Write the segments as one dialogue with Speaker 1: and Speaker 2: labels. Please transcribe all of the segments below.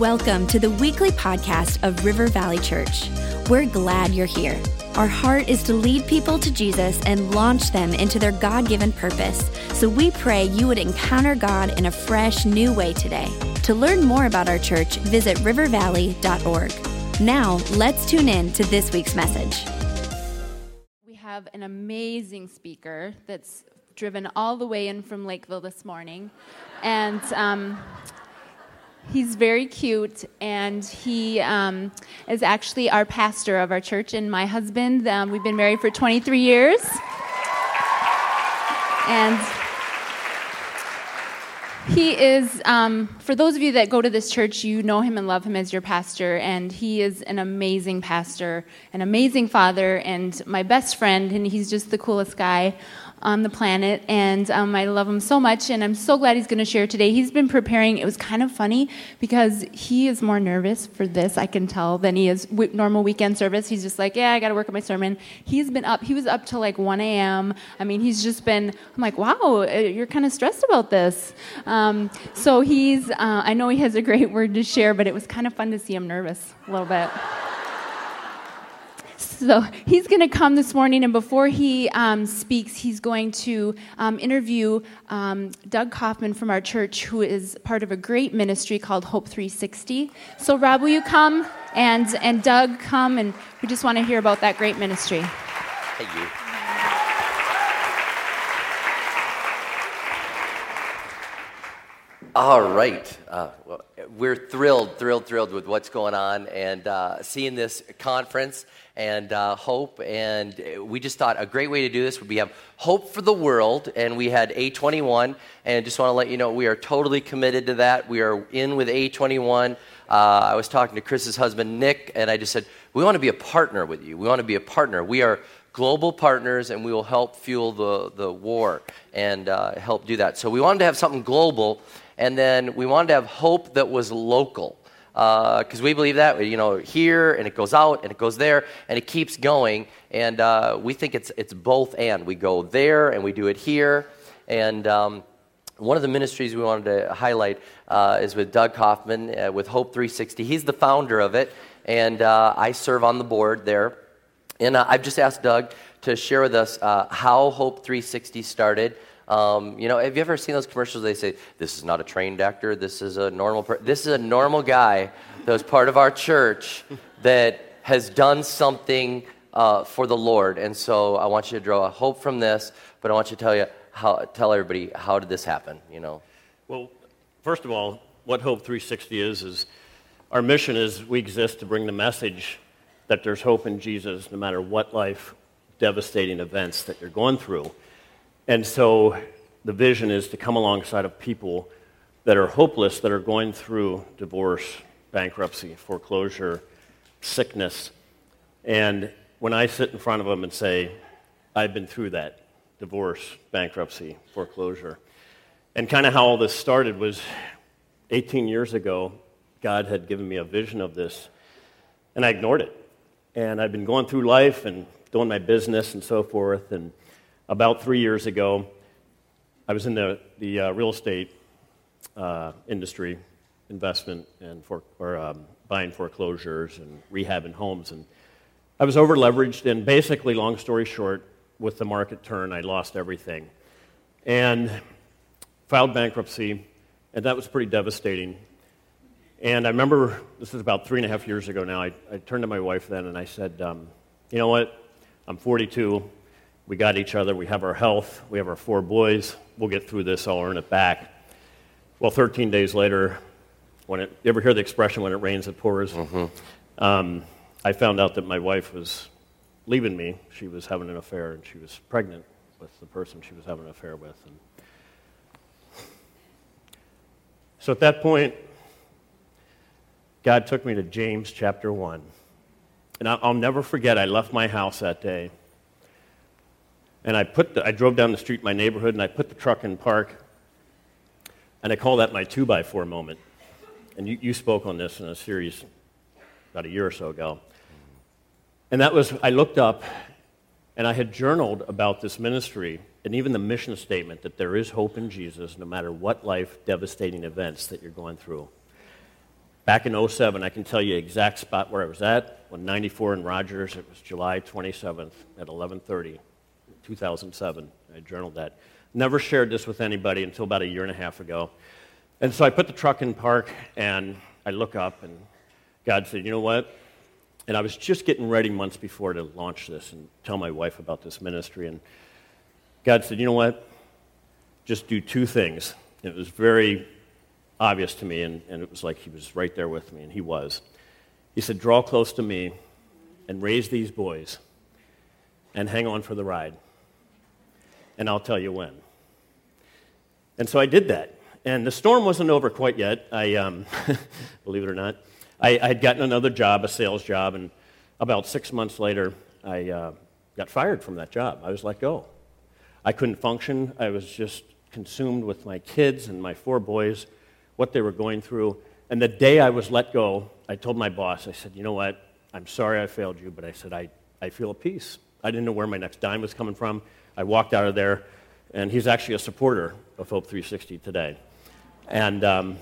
Speaker 1: Welcome to the weekly podcast of River Valley Church. We're glad you're here. Our heart is to lead people to Jesus and launch them into their God given purpose. So we pray you would encounter God in a fresh, new way today. To learn more about our church, visit rivervalley.org. Now, let's tune in to this week's message.
Speaker 2: We have an amazing speaker that's driven all the way in from Lakeville this morning. And um, He's very cute, and he um, is actually our pastor of our church and my husband. Um, we've been married for 23 years. And he is, um, for those of you that go to this church, you know him and love him as your pastor, and he is an amazing pastor, an amazing father, and my best friend, and he's just the coolest guy on the planet, and um, I love him so much, and I'm so glad he's going to share today. He's been preparing. It was kind of funny because he is more nervous for this, I can tell, than he is normal weekend service. He's just like, yeah, I got to work on my sermon. He's been up. He was up till like 1 a.m. I mean, he's just been. I'm like, wow, uh, you're kind of stressed about this. Um, so he's. Uh, I know he has a great word to share, but it was kind of fun to see him nervous a little bit. So he's going to come this morning, and before he um, speaks, he's going to um, interview um, Doug Kaufman from our church, who is part of a great ministry called Hope 360. So, Rob, will you come? And, and Doug, come, and we just want to hear about that great ministry.
Speaker 3: Thank you. All right. Uh, well, we're thrilled, thrilled, thrilled with what's going on and uh, seeing this conference and uh, hope. And we just thought a great way to do this would be have hope for the world. And we had A21. And just want to let you know we are totally committed to that. We are in with A21. Uh, I was talking to Chris's husband, Nick, and I just said, We want to be a partner with you. We want to be a partner. We are global partners, and we will help fuel the, the war and uh, help do that. So we wanted to have something global, and then we wanted to have hope that was local because uh, we believe that you know here and it goes out and it goes there and it keeps going and uh, we think it's it's both and we go there and we do it here and um, one of the ministries we wanted to highlight uh, is with Doug Kaufman uh, with Hope 360. He's the founder of it, and uh, I serve on the board there. And uh, I've just asked Doug to share with us how Hope 360 started. Um, you know, have you ever seen those commercials? They say, "This is not a trained actor. This is a normal. Per- this is a normal guy that was part of our church that has done something uh, for the Lord." And so, I want you to draw a hope from this, but I want you to tell you how tell everybody how did this happen. You know.
Speaker 4: Well, first of all, what Hope 360 is is our mission is we exist to bring the message that there's hope in Jesus, no matter what life devastating events that you're going through. And so the vision is to come alongside of people that are hopeless, that are going through divorce, bankruptcy, foreclosure, sickness. And when I sit in front of them and say, I've been through that divorce, bankruptcy, foreclosure. And kind of how all this started was 18 years ago, God had given me a vision of this, and I ignored it. And I've been going through life and doing my business and so forth. And about three years ago, I was in the, the uh, real estate uh, industry, investment and for, or, um, buying foreclosures and rehabbing homes. And I was over leveraged, and basically, long story short, with the market turn, I lost everything. And filed bankruptcy, and that was pretty devastating. And I remember, this is about three and a half years ago now, I, I turned to my wife then and I said, um, You know what? I'm 42. We got each other. We have our health. We have our four boys. We'll get through this. I'll earn it back. Well, 13 days later, when it, you ever hear the expression, when it rains, it pours? Mm-hmm. Um, I found out that my wife was leaving me. She was having an affair, and she was pregnant with the person she was having an affair with. And so at that point, God took me to James chapter 1. And I'll never forget, I left my house that day and I, put the, I drove down the street in my neighborhood and I put the truck in park. And I call that my two by four moment. And you, you spoke on this in a series about a year or so ago. And that was, I looked up and I had journaled about this ministry and even the mission statement that there is hope in Jesus no matter what life devastating events that you're going through. back in 07, I can tell you exact spot where I was at. When 94 in Rogers, it was July 27th at 11:30, 2007. I journaled that. Never shared this with anybody until about a year and a half ago. And so I put the truck in park, and I look up, and God said, "You know what?" And I was just getting ready months before to launch this and tell my wife about this ministry. And God said, "You know what? Just do two things." It was very obvious to me, and, and it was like he was right there with me, and he was. He said, Draw close to me and raise these boys and hang on for the ride, and I'll tell you when. And so I did that. And the storm wasn't over quite yet. I, um, believe it or not, I, had gotten another job, a sales job, and about six months later, I uh, got fired from that job. I was let go. I couldn't function. I was just consumed with my kids and my four boys what they were going through. And the day I was let go, I told my boss, I said, you know what? I'm sorry I failed you, but I said, I, I feel at peace. I didn't know where my next dime was coming from. I walked out of there, and he's actually a supporter of Hope 360 today. And um,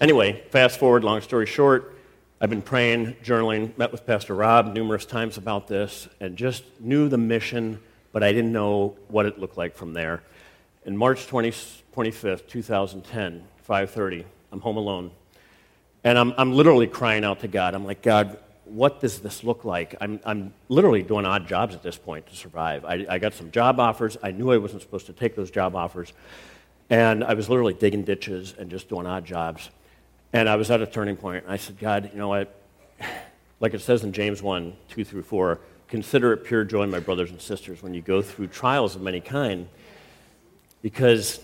Speaker 4: anyway, fast forward, long story short, I've been praying, journaling, met with Pastor Rob numerous times about this, and just knew the mission, but I didn't know what it looked like from there. In March 20, 25th, 2010, 5.30. I'm home alone. And I'm, I'm literally crying out to God. I'm like, God, what does this look like? I'm, I'm literally doing odd jobs at this point to survive. I, I got some job offers. I knew I wasn't supposed to take those job offers. And I was literally digging ditches and just doing odd jobs. And I was at a turning point. I said, God, you know what? Like it says in James 1 2 through 4, consider it pure joy, my brothers and sisters, when you go through trials of many kind, because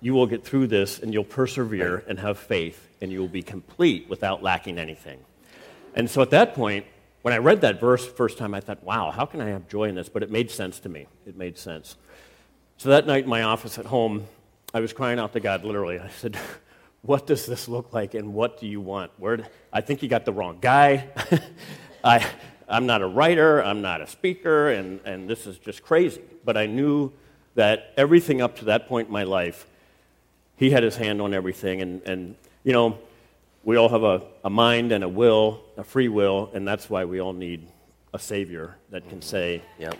Speaker 4: you will get through this and you'll persevere and have faith and you will be complete without lacking anything. And so at that point, when I read that verse first time, I thought, wow, how can I have joy in this? But it made sense to me. It made sense. So that night in my office at home, I was crying out to God literally. I said, what does this look like and what do you want? Where, I think you got the wrong guy. I, I'm not a writer, I'm not a speaker, and, and this is just crazy. But I knew that everything up to that point in my life he had his hand on everything. And, and you know, we all have a, a mind and a will, a free will, and that's why we all need a Savior that can say,
Speaker 3: yep.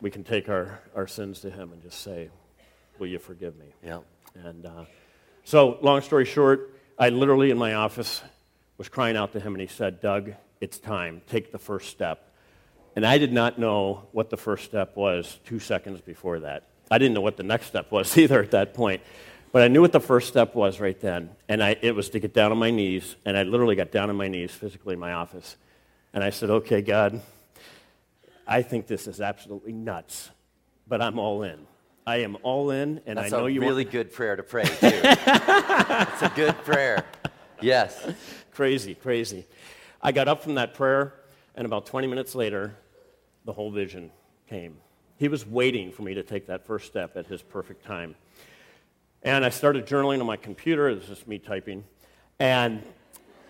Speaker 4: we can take our, our sins to Him and just say, Will you forgive me?
Speaker 3: Yep.
Speaker 4: And uh, so, long story short, I literally in my office was crying out to Him, and He said, Doug, it's time. Take the first step. And I did not know what the first step was two seconds before that. I didn't know what the next step was either at that point. But I knew what the first step was right then, and I, it was to get down on my knees, and I literally got down on my knees physically in my office. And I said, Okay, God, I think this is absolutely nuts, but I'm all in. I am all in, and
Speaker 3: That's
Speaker 4: I know
Speaker 3: a
Speaker 4: you
Speaker 3: really
Speaker 4: want...
Speaker 3: good prayer to pray, too. it's a good prayer. Yes.
Speaker 4: Crazy, crazy. I got up from that prayer, and about 20 minutes later, the whole vision came. He was waiting for me to take that first step at his perfect time. And I started journaling on my computer. It's just me typing. And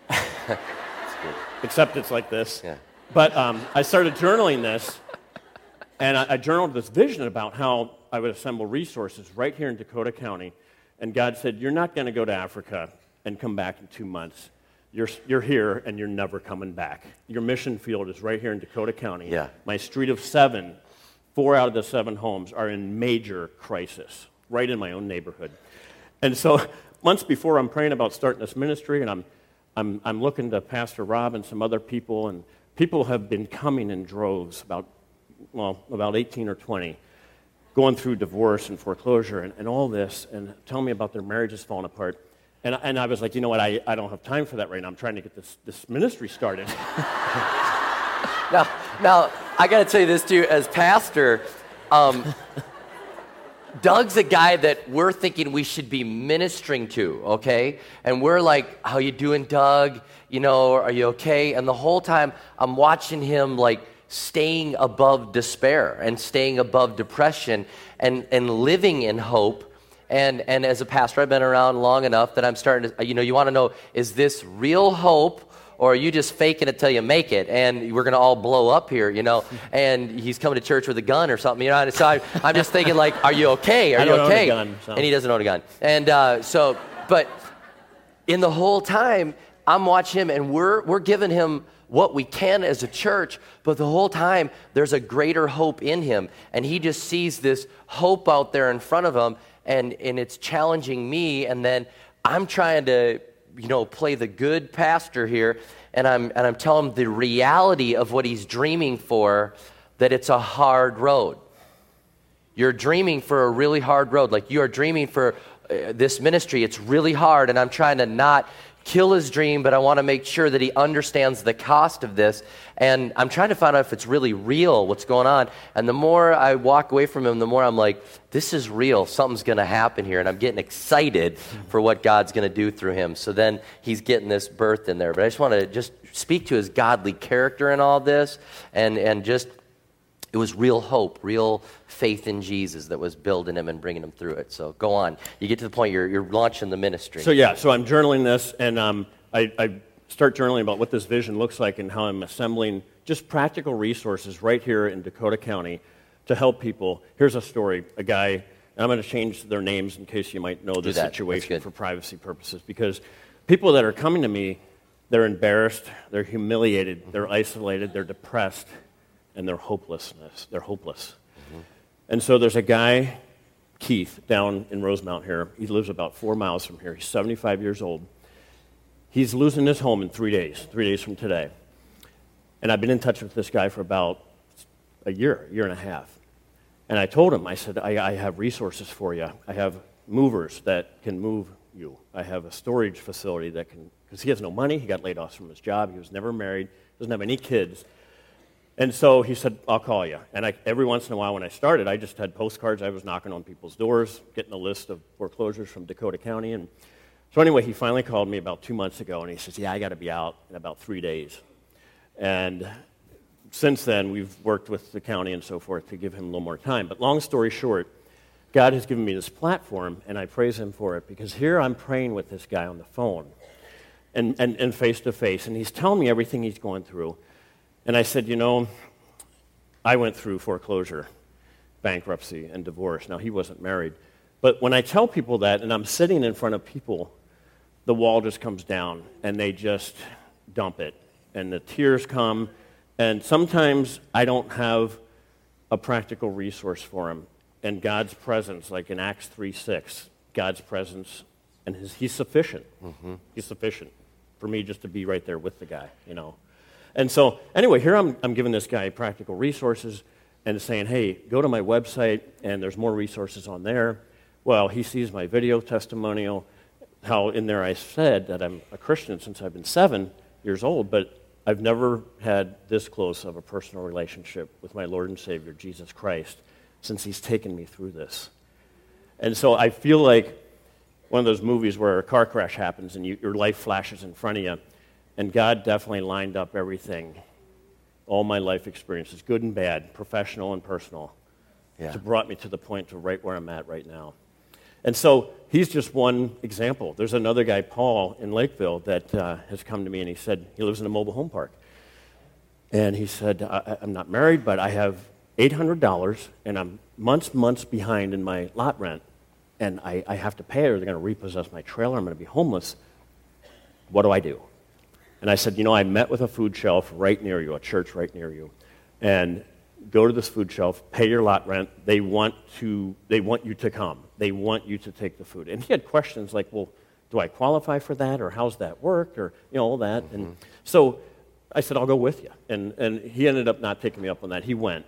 Speaker 4: except it's like this.
Speaker 3: Yeah.
Speaker 4: But um, I started journaling this, and I, I journaled this vision about how I would assemble resources right here in Dakota County. And God said, You're not going to go to Africa and come back in two months. You're, you're here and you're never coming back. Your mission field is right here in Dakota County.
Speaker 3: Yeah.
Speaker 4: My street of seven, four out of the seven homes are in major crisis, right in my own neighborhood. And so months before I'm praying about starting this ministry, and I'm, I'm, I'm looking to Pastor Rob and some other people, and people have been coming in droves, about, well, about 18 or 20, going through divorce and foreclosure and, and all this, and telling me about their marriages falling apart. And, and I was like, you know what, I, I don't have time for that right now. I'm trying to get this, this ministry started.
Speaker 3: now, now, I got to tell you this too, as pastor, um, Doug's a guy that we're thinking we should be ministering to, okay? And we're like, how you doing, Doug? You know, are you okay? And the whole time I'm watching him like staying above despair and staying above depression and, and living in hope. And, and as a pastor, I've been around long enough that I'm starting to, you know, you want to know, is this real hope or are you just faking it till you make it and we're going to all blow up here, you know? And he's coming to church with a gun or something, you know? And so I, am just thinking, like, are you okay? Are
Speaker 4: I
Speaker 3: you okay?
Speaker 4: Gun, so.
Speaker 3: And he doesn't own a gun. And uh, so, but in the whole time, I'm watching him and we're, we're giving him what we can as a church, but the whole time there's a greater hope in him. And he just sees this hope out there in front of him, and, and it's challenging me. And then I'm trying to, you know, play the good pastor here, and I'm, and I'm telling him the reality of what he's dreaming for, that it's a hard road. You're dreaming for a really hard road. Like you are dreaming for uh, this ministry. It's really hard, and I'm trying to not kill his dream, but I want to make sure that he understands the cost of this. And I'm trying to find out if it's really real, what's going on. And the more I walk away from him, the more I'm like, this is real. Something's going to happen here. And I'm getting excited for what God's going to do through him. So then he's getting this birth in there. But I just want to just speak to his godly character in all this and, and just it was real hope, real faith in Jesus that was building him and bringing him through it. So go on. You get to the point you're, you're launching the ministry.
Speaker 4: So, yeah, so I'm journaling this, and um, I, I start journaling about what this vision looks like and how I'm assembling just practical resources right here in Dakota County to help people. Here's a story a guy, and I'm going to change their names in case you might know the situation for privacy purposes, because people that are coming to me, they're embarrassed, they're humiliated, they're isolated, they're depressed and their hopelessness. They're hopeless. Mm-hmm. And so there's a guy, Keith, down in Rosemount here. He lives about four miles from here. He's 75 years old. He's losing his home in three days, three days from today. And I've been in touch with this guy for about a year, year and a half. And I told him, I said, I, I have resources for you. I have movers that can move you. I have a storage facility that can, because he has no money. He got laid off from his job. He was never married, doesn't have any kids. And so he said, I'll call you. And I, every once in a while, when I started, I just had postcards. I was knocking on people's doors, getting a list of foreclosures from Dakota County. And so, anyway, he finally called me about two months ago and he says, Yeah, I got to be out in about three days. And since then, we've worked with the county and so forth to give him a little more time. But long story short, God has given me this platform, and I praise him for it because here I'm praying with this guy on the phone and, face to face, and he's telling me everything he's going through. And I said, You know, I went through foreclosure, bankruptcy, and divorce. Now, he wasn't married. But when I tell people that, and I'm sitting in front of people, the wall just comes down and they just dump it. And the tears come. And sometimes I don't have a practical resource for them. And God's presence, like in Acts 3 6, God's presence, and his, He's sufficient. Mm-hmm. He's sufficient for me just to be right there with the guy, you know. And so, anyway, here I'm, I'm giving this guy practical resources and saying, hey, go to my website, and there's more resources on there. Well, he sees my video testimonial, how in there I said that I'm a Christian since I've been seven years old, but I've never had this close of a personal relationship with my Lord and Savior, Jesus Christ, since he's taken me through this. And so I feel like one of those movies where a car crash happens and you, your life flashes in front of you and God definitely lined up everything, all my life experiences, good and bad, professional and personal, yeah. to brought me to the point to right where I'm at right now. And so he's just one example. There's another guy, Paul, in Lakeville, that uh, has come to me and he said he lives in a mobile home park. And he said, I- am not married, but I have $800 and I'm months, months behind in my lot rent. And I, I have to pay or they're going to repossess my trailer. I'm going to be homeless. What do I do? And I said, You know, I met with a food shelf right near you, a church right near you. And go to this food shelf, pay your lot rent. They want, to, they want you to come, they want you to take the food. And he had questions like, Well, do I qualify for that? Or how's that work? Or, you know, all that. Mm-hmm. And so I said, I'll go with you. And, and he ended up not taking me up on that. He went,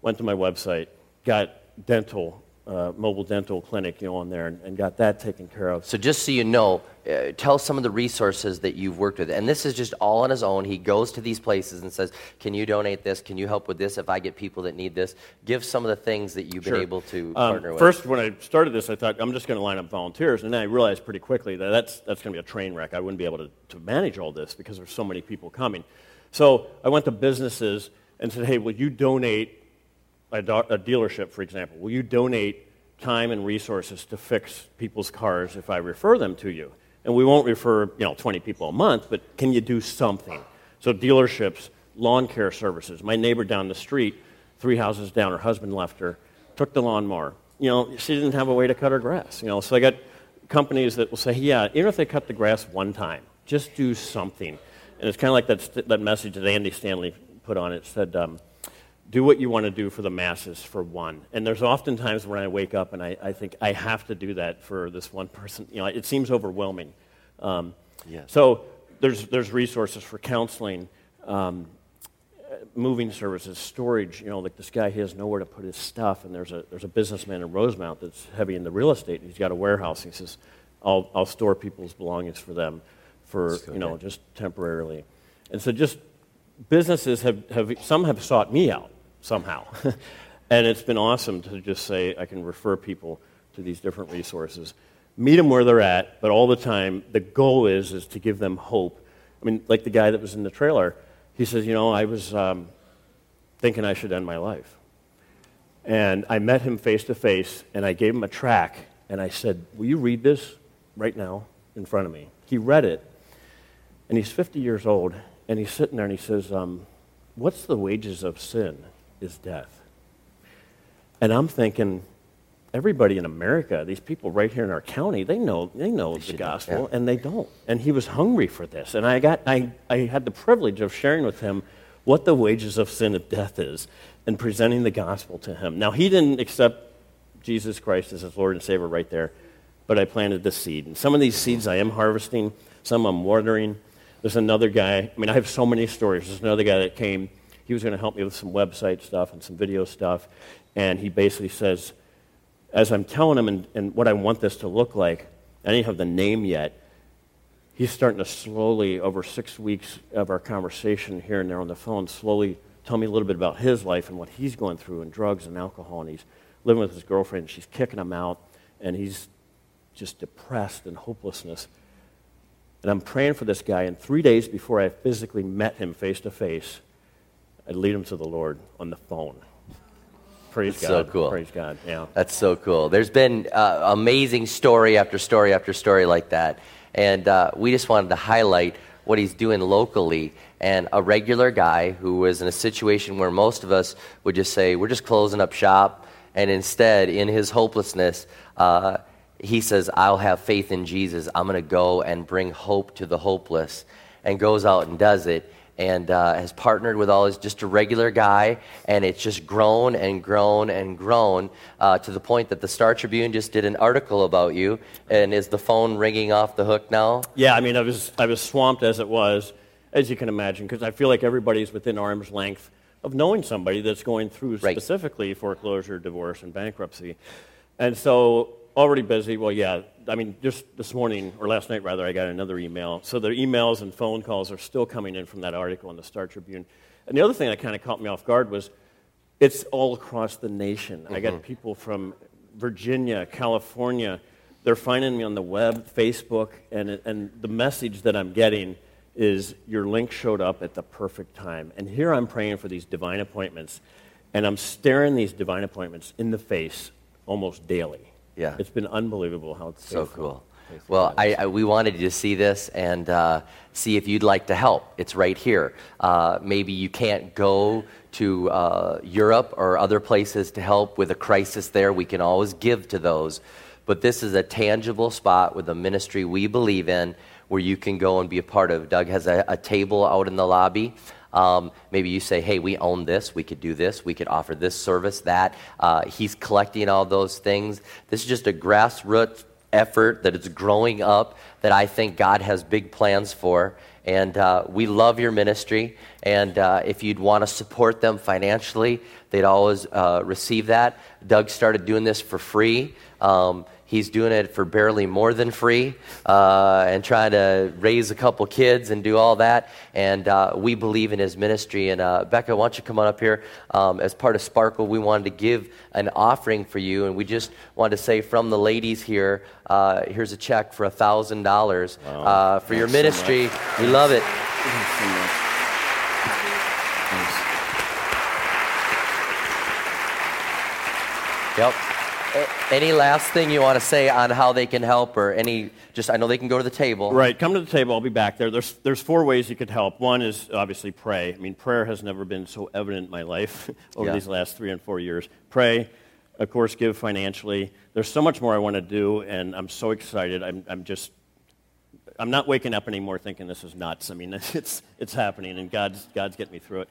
Speaker 4: went to my website, got dental uh, mobile dental clinic, you know, on there, and, and, got that taken care of.
Speaker 3: So just so you know, uh, tell some of the resources that you've worked with, and this is just all on his own. He goes to these places and says, "Can you donate this? Can you help with this? If I get people that need this, give some of the things that you've
Speaker 4: sure.
Speaker 3: been able to um,
Speaker 4: partner
Speaker 3: with."
Speaker 4: First, when I started this, I thought I'm just going to line up volunteers, and then I realized pretty quickly that that's that's going to be a train wreck. I wouldn't be able to, to manage all this because there's so many people coming. So I went to businesses and said, "Hey, will you donate?" A, do- a dealership, for example, will you donate time and resources to fix people's cars if I refer them to you. And we won't refer, you know, 20 people a month, but can you do something? So dealerships, lawn care services. My neighbor down the street, three houses down, her husband left her, took the lawnmower. You know, she didn't have a way to cut her grass. You know, so I got companies that will say, yeah, even if they cut the grass one time, just do something. And it's kind of like that, st- that message that Andy Stanley put on it said, um, do what you want to do for the masses for one. And there's often times when I wake up and I, I think I have to do that for this one person. You know, it seems overwhelming. Um,
Speaker 3: Yes.
Speaker 4: So there's, there's resources for counseling, um, moving services, storage. You know, like this guy, he has nowhere to put his stuff, and there's a, there's a businessman in Rosemount that's heavy in the real estate. And he's got a warehouse. And he says, I'll, I'll store people's belongings for them for, you know, just temporarily. And so just businesses have, have some have sought me out somehow. and it's been awesome to just say I can refer people to these different resources meet them where they're at, but all the time, the goal is, is to give them hope. I mean, like the guy that was in the trailer, he says, you know, I was um, thinking I should end my life. And I met him face to face, and I gave him a track, and I said, will you read this right now in front of me? He read it, and he's 50 years old, and he's sitting there, and he says, um, what's the wages of sin is death. And I'm thinking, everybody in America, these people right here in our county, they know they know the gospel,
Speaker 3: yeah.
Speaker 4: and they don't. And he was hungry for this, and I got I, I had the privilege of sharing with him what the wages of sin of death is, and presenting the gospel to him. Now he didn't accept Jesus Christ as his Lord and Savior right there, but I planted the seed, and some of these seeds I am harvesting, some I'm watering. There's another guy. I mean, I have so many stories. There's another guy that came. He was going to help me with some website stuff and some video stuff, and he basically says as I'm telling him and, and, what I want this to look like, I didn't have the name yet. He's starting to slowly, over six weeks of our conversation here and there on the phone, slowly tell me a little bit about his life and what he's going through and drugs and alcohol. And he's living with his girlfriend. And she's kicking him out, and he's just depressed and hopelessness. And I'm praying for this guy. And three days before I physically met him face to face, I'd lead him to the Lord on the phone. Praise
Speaker 3: That's
Speaker 4: God.
Speaker 3: so cool.
Speaker 4: Praise God. Yeah.
Speaker 3: That's so cool. There's been uh, amazing story after story after story like that. And uh, we just wanted to highlight what he's doing locally. And a regular guy who was in a situation where most of us would just say, we're just closing up shop. And instead, in his hopelessness, uh, he says, I'll have faith in Jesus. I'm going to go and bring hope to the hopeless. And goes out and does it and uh, has partnered with all his just a regular guy and it's just grown and grown and grown uh, to the point that the star tribune just did an article about you and is the phone ringing off the hook now
Speaker 4: Yeah, I mean, I was, I was swamped as it was, as you can imagine, because I feel like everybody's within arm's length of knowing somebody that's going through
Speaker 3: Right.
Speaker 4: specifically foreclosure, divorce, and bankruptcy. And so, already busy. Well, yeah, I mean, just this morning, or last night rather, I got another email. So the emails and phone calls are still coming in from that article in the Star Tribune. And the other thing that kind of caught me off guard was it's all across the nation. I got mm-hmm. people from Virginia, California. They're finding me on the web, Facebook, and, and the message that I'm getting is your link showed up at the perfect time. And here I'm praying for these divine appointments, and I'm staring these divine appointments in the face almost daily.
Speaker 3: Yeah.
Speaker 4: It's been unbelievable how it's
Speaker 3: so cool. Well I, I, we wanted you to see this and uh, see if you'd like to help. It's right here. Uh, maybe you can't go to uh, europe or other places to help with a crisis there. We can always give to those. But this is a tangible spot with a ministry we believe in where you can go and be a part of. Doug has a, a table out in the lobby um, maybe you say, hey, we own this, we could do this, we could offer this service, that. Uh, he's collecting all those things. This is just a grassroots effort that is growing up that I think God has big plans for. And uh, we love your ministry. And uh, if you'd want to support them financially, they'd always uh, receive that. Doug started doing this for free. Um, he's doing it for barely more than free uh, and trying to raise a couple kids and do all that. And uh, we believe in his ministry. And uh, Becca, why don't you come on up here? Um, as part of Sparkle, we wanted to give an offering for you. And we just wanted to say from the ladies here, uh, here's a check for $1,000 uh, for your
Speaker 4: Thanks so
Speaker 3: ministry. we love it. Yep. Any last thing you want to say on how they can help, or any? Just I know they can go to the table.
Speaker 4: Right, come to the table. I'll be back there. There's, there's four ways you could help. One is obviously pray. I mean, prayer has never been so evident in my life over
Speaker 3: Yeah.
Speaker 4: these last three and four years. Pray. of course, give financially. There's so much more I want to do, and I'm so excited. I'm, I'm just, I'm not waking up anymore thinking this is nuts. I mean, it's, it's happening, and God's, God's getting me through it.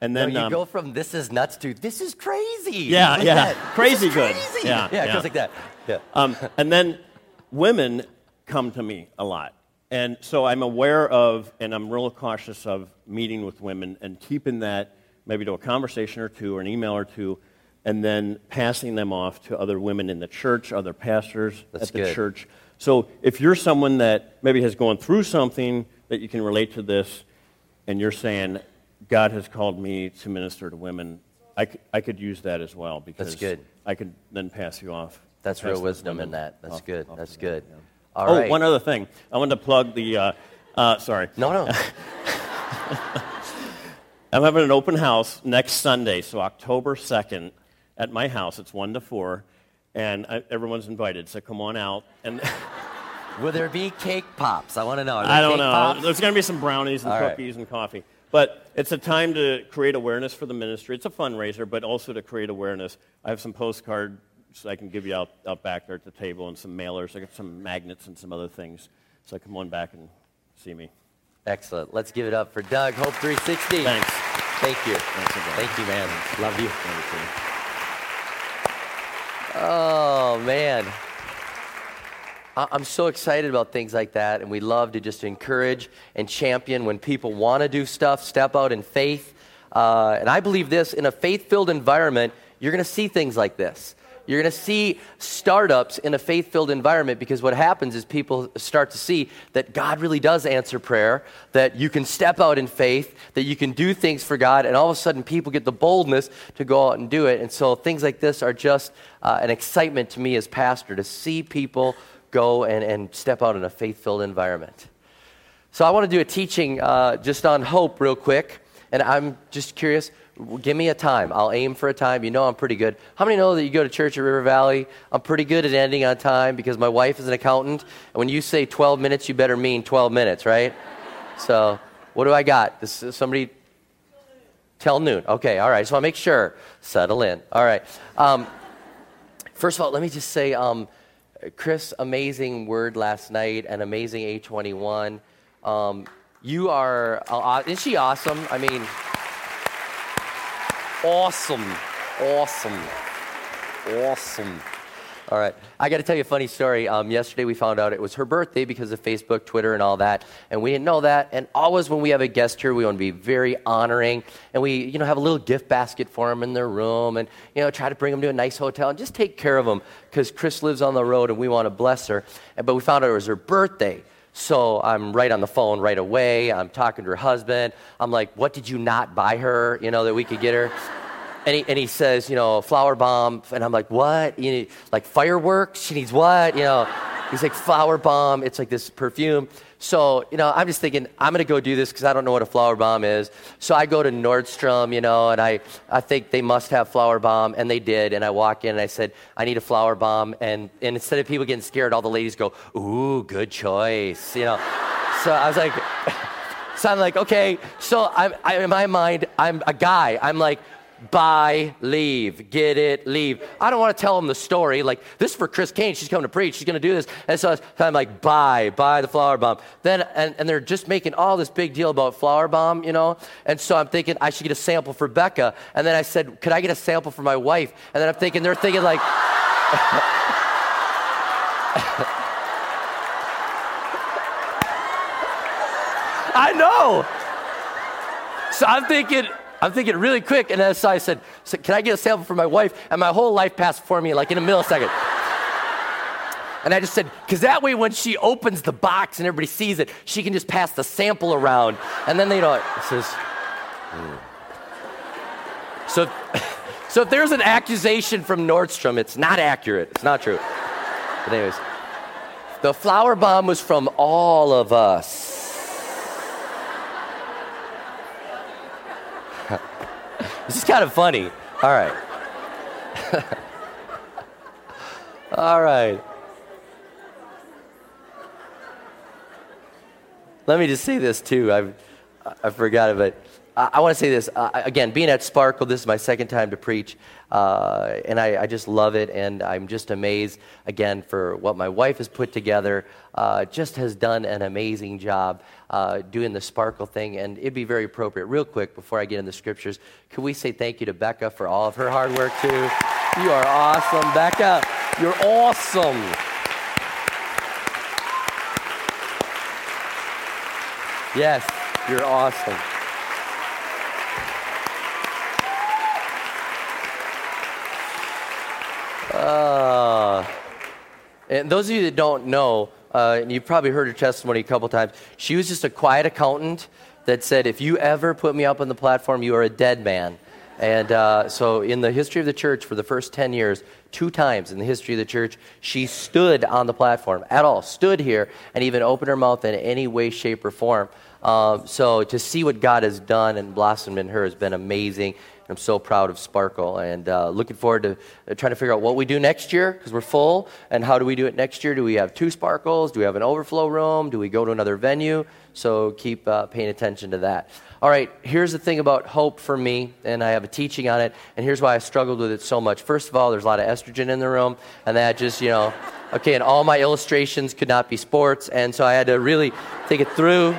Speaker 4: And then
Speaker 3: no, you
Speaker 4: um,
Speaker 3: go from this is nuts to this is crazy.
Speaker 4: Yeah,
Speaker 3: like
Speaker 4: yeah.
Speaker 3: that.
Speaker 4: Crazy good.
Speaker 3: Crazy.
Speaker 4: Yeah,
Speaker 3: yeah, it
Speaker 4: yeah.
Speaker 3: goes like that. Yeah.
Speaker 4: Um, and then women come to me a lot. And so I'm aware of, and I'm real cautious of meeting with women and keeping that maybe to a conversation or two or an email or two, and then passing them off to other women in the church, other pastors
Speaker 3: That's
Speaker 4: at the
Speaker 3: good.
Speaker 4: church. So if you're someone that maybe has gone through something that you can relate to this, and you're saying, God has called me to minister to women, I could, I could use that as well because That's
Speaker 3: good.
Speaker 4: I could then pass you off.
Speaker 3: That's real wisdom in that. That's
Speaker 4: off-
Speaker 3: good.
Speaker 4: off
Speaker 3: That's good.
Speaker 4: them, yeah.
Speaker 3: All
Speaker 4: oh,
Speaker 3: right.
Speaker 4: one other thing. I wanted to plug the. Uh, uh, sorry.
Speaker 3: No, no.
Speaker 4: I'm having an open house next Sunday, so October 2nd, at my house. It's 1 to 4, and I, everyone's invited, so come on out. And
Speaker 3: Will there be cake pops? I want to know.
Speaker 4: I don't know.
Speaker 3: Pops?
Speaker 4: There's going to be some brownies and
Speaker 3: All right.
Speaker 4: cookies and coffee. But it's a time to create awareness for the ministry. It's a fundraiser, but also to create awareness. I have some postcards I can give you out, out back there at the table and some mailers. I got some magnets and some other things. So come on back and see me.
Speaker 3: Excellent. Let's give it up for Doug, Hope 360.
Speaker 4: Thanks.
Speaker 3: Thank you.
Speaker 4: Thanks again.
Speaker 3: Thank you, man. Love you.
Speaker 4: Thank you.
Speaker 3: Oh, man. I'm so excited about things like that, and we love to just encourage and champion when people want to do stuff, step out in faith. Uh, and I believe this in a faith filled environment, you're going to see things like this. You're going to see startups in a faith filled environment because what happens is people start to see that God really does answer prayer, that you can step out in faith, that you can do things for God, and all of a sudden people get the boldness to go out and do it. And so things like this are just uh, an excitement to me as pastor to see people go and, and step out in a faith filled environment. So I want to do a teaching uh, just on hope real quick. And I'm just curious, give me a time. I'll aim for a time. You know I'm pretty good. How many know that you go to church at River Valley? I'm pretty good at ending on time because my wife is an accountant. And when you say 12 minutes, you better mean 12 minutes, right? So what do I got? This is somebody Till noon. Okay, all right. So I'll make sure. Settle in. All right. Um, first of all, let me just say, um, Chris, amazing word last night and amazing A21. Um, you are, uh, isn't she awesome? I mean, awesome. Awesome. Awesome. All right. I got to tell you a funny story. Um, yesterday we found out it was her birthday because of Facebook, Twitter, and all that, and we didn't know that. And always when we have a guest here, we want to be very honoring, and we, you know, have a little gift basket for them in their room, and you know, try to bring them to a nice hotel and just take care of them because Chris lives on the road and we want to bless her. But we found out it was her birthday. So I'm right on the phone right away. I'm talking to her husband. I'm like, what did you not buy her, you know, that we could get her? And he, and he says, you know, flower bomb. And I'm like, what? You need, like fireworks? She needs what? You know, he's like, flower bomb. It's like this perfume. So, you know, I'm just thinking, I'm going to go do this because I don't know what a flower bomb is. So I go to Nordstrom, you know, and I, I think they must have flower bomb. And they did. And I walk in and I said, I need a flower bomb. And, and instead of people getting scared, all the ladies go, ooh, good choice, you know. so I was like, so I'm like, okay. So I'm, I, in my mind, I'm a guy. I'm like, buy, leave, get it, leave. I don't want to tell them the story. Like, this is for Chris Caine. She's coming to preach. She's going to do this. And so I'm like, buy, buy the flower bomb. Then, and, and they're just making all this big deal about flower bomb, you know? And so I'm thinking I should get a sample for Becca. And then I said, could I get a sample for my wife? And then I'm thinking, they're thinking like, I know. So I'm thinking, I'm thinking really quick, and so I said, "Can I get a sample for my wife?" And my whole life passed before me, like in a millisecond. And I just said, because that way, when she opens the box and everybody sees it, she can just pass the sample around, and then they know it says. "Hmm." So, so if there's an accusation from Nordstrom, it's not accurate. It's not true. But anyways, the flower bomb was from all of us. This is kind of funny. All right. All right. Let me just say this too. I I forgot it, but uh, I want to say this uh, again. Being at Sparkle, this is my second time to preach, uh, and I, I, just love it. And I'm just amazed again for what my wife has put together. Uh, just has done an amazing job uh, doing the Sparkle thing, and it'd be very appropriate. Real quick, before I get in the scriptures, could we say thank you to Becca for all of her hard work too? You are awesome, Becca. You're awesome. Yes, you're awesome. And those of you that don't know, uh, and you've probably heard her testimony a couple times, she was just a quiet accountant that said, If you ever put me up on the platform, you are a dead man. And uh, so, in the history of the church, for the first 10 years, two times in the history of the church, she stood on the platform at all, stood here, and even opened her mouth in any way, shape, or form. Um, so, to see what God has done and blossomed in her has been amazing. I'm so proud of Sparkle and uh, looking forward to uh, trying to figure out what we do next year because we're full. And how do we do it next year? Do we have two Sparkles? Do we have an overflow room? Do we go to another venue? So keep uh, paying attention to that. All right, here's the thing about hope for me, and I have a teaching on it, and here's why I struggled with it so much. First of all, there's a lot of estrogen in the room, and that just, you know, okay, and all my illustrations could not be sports, and so I had to really think it through.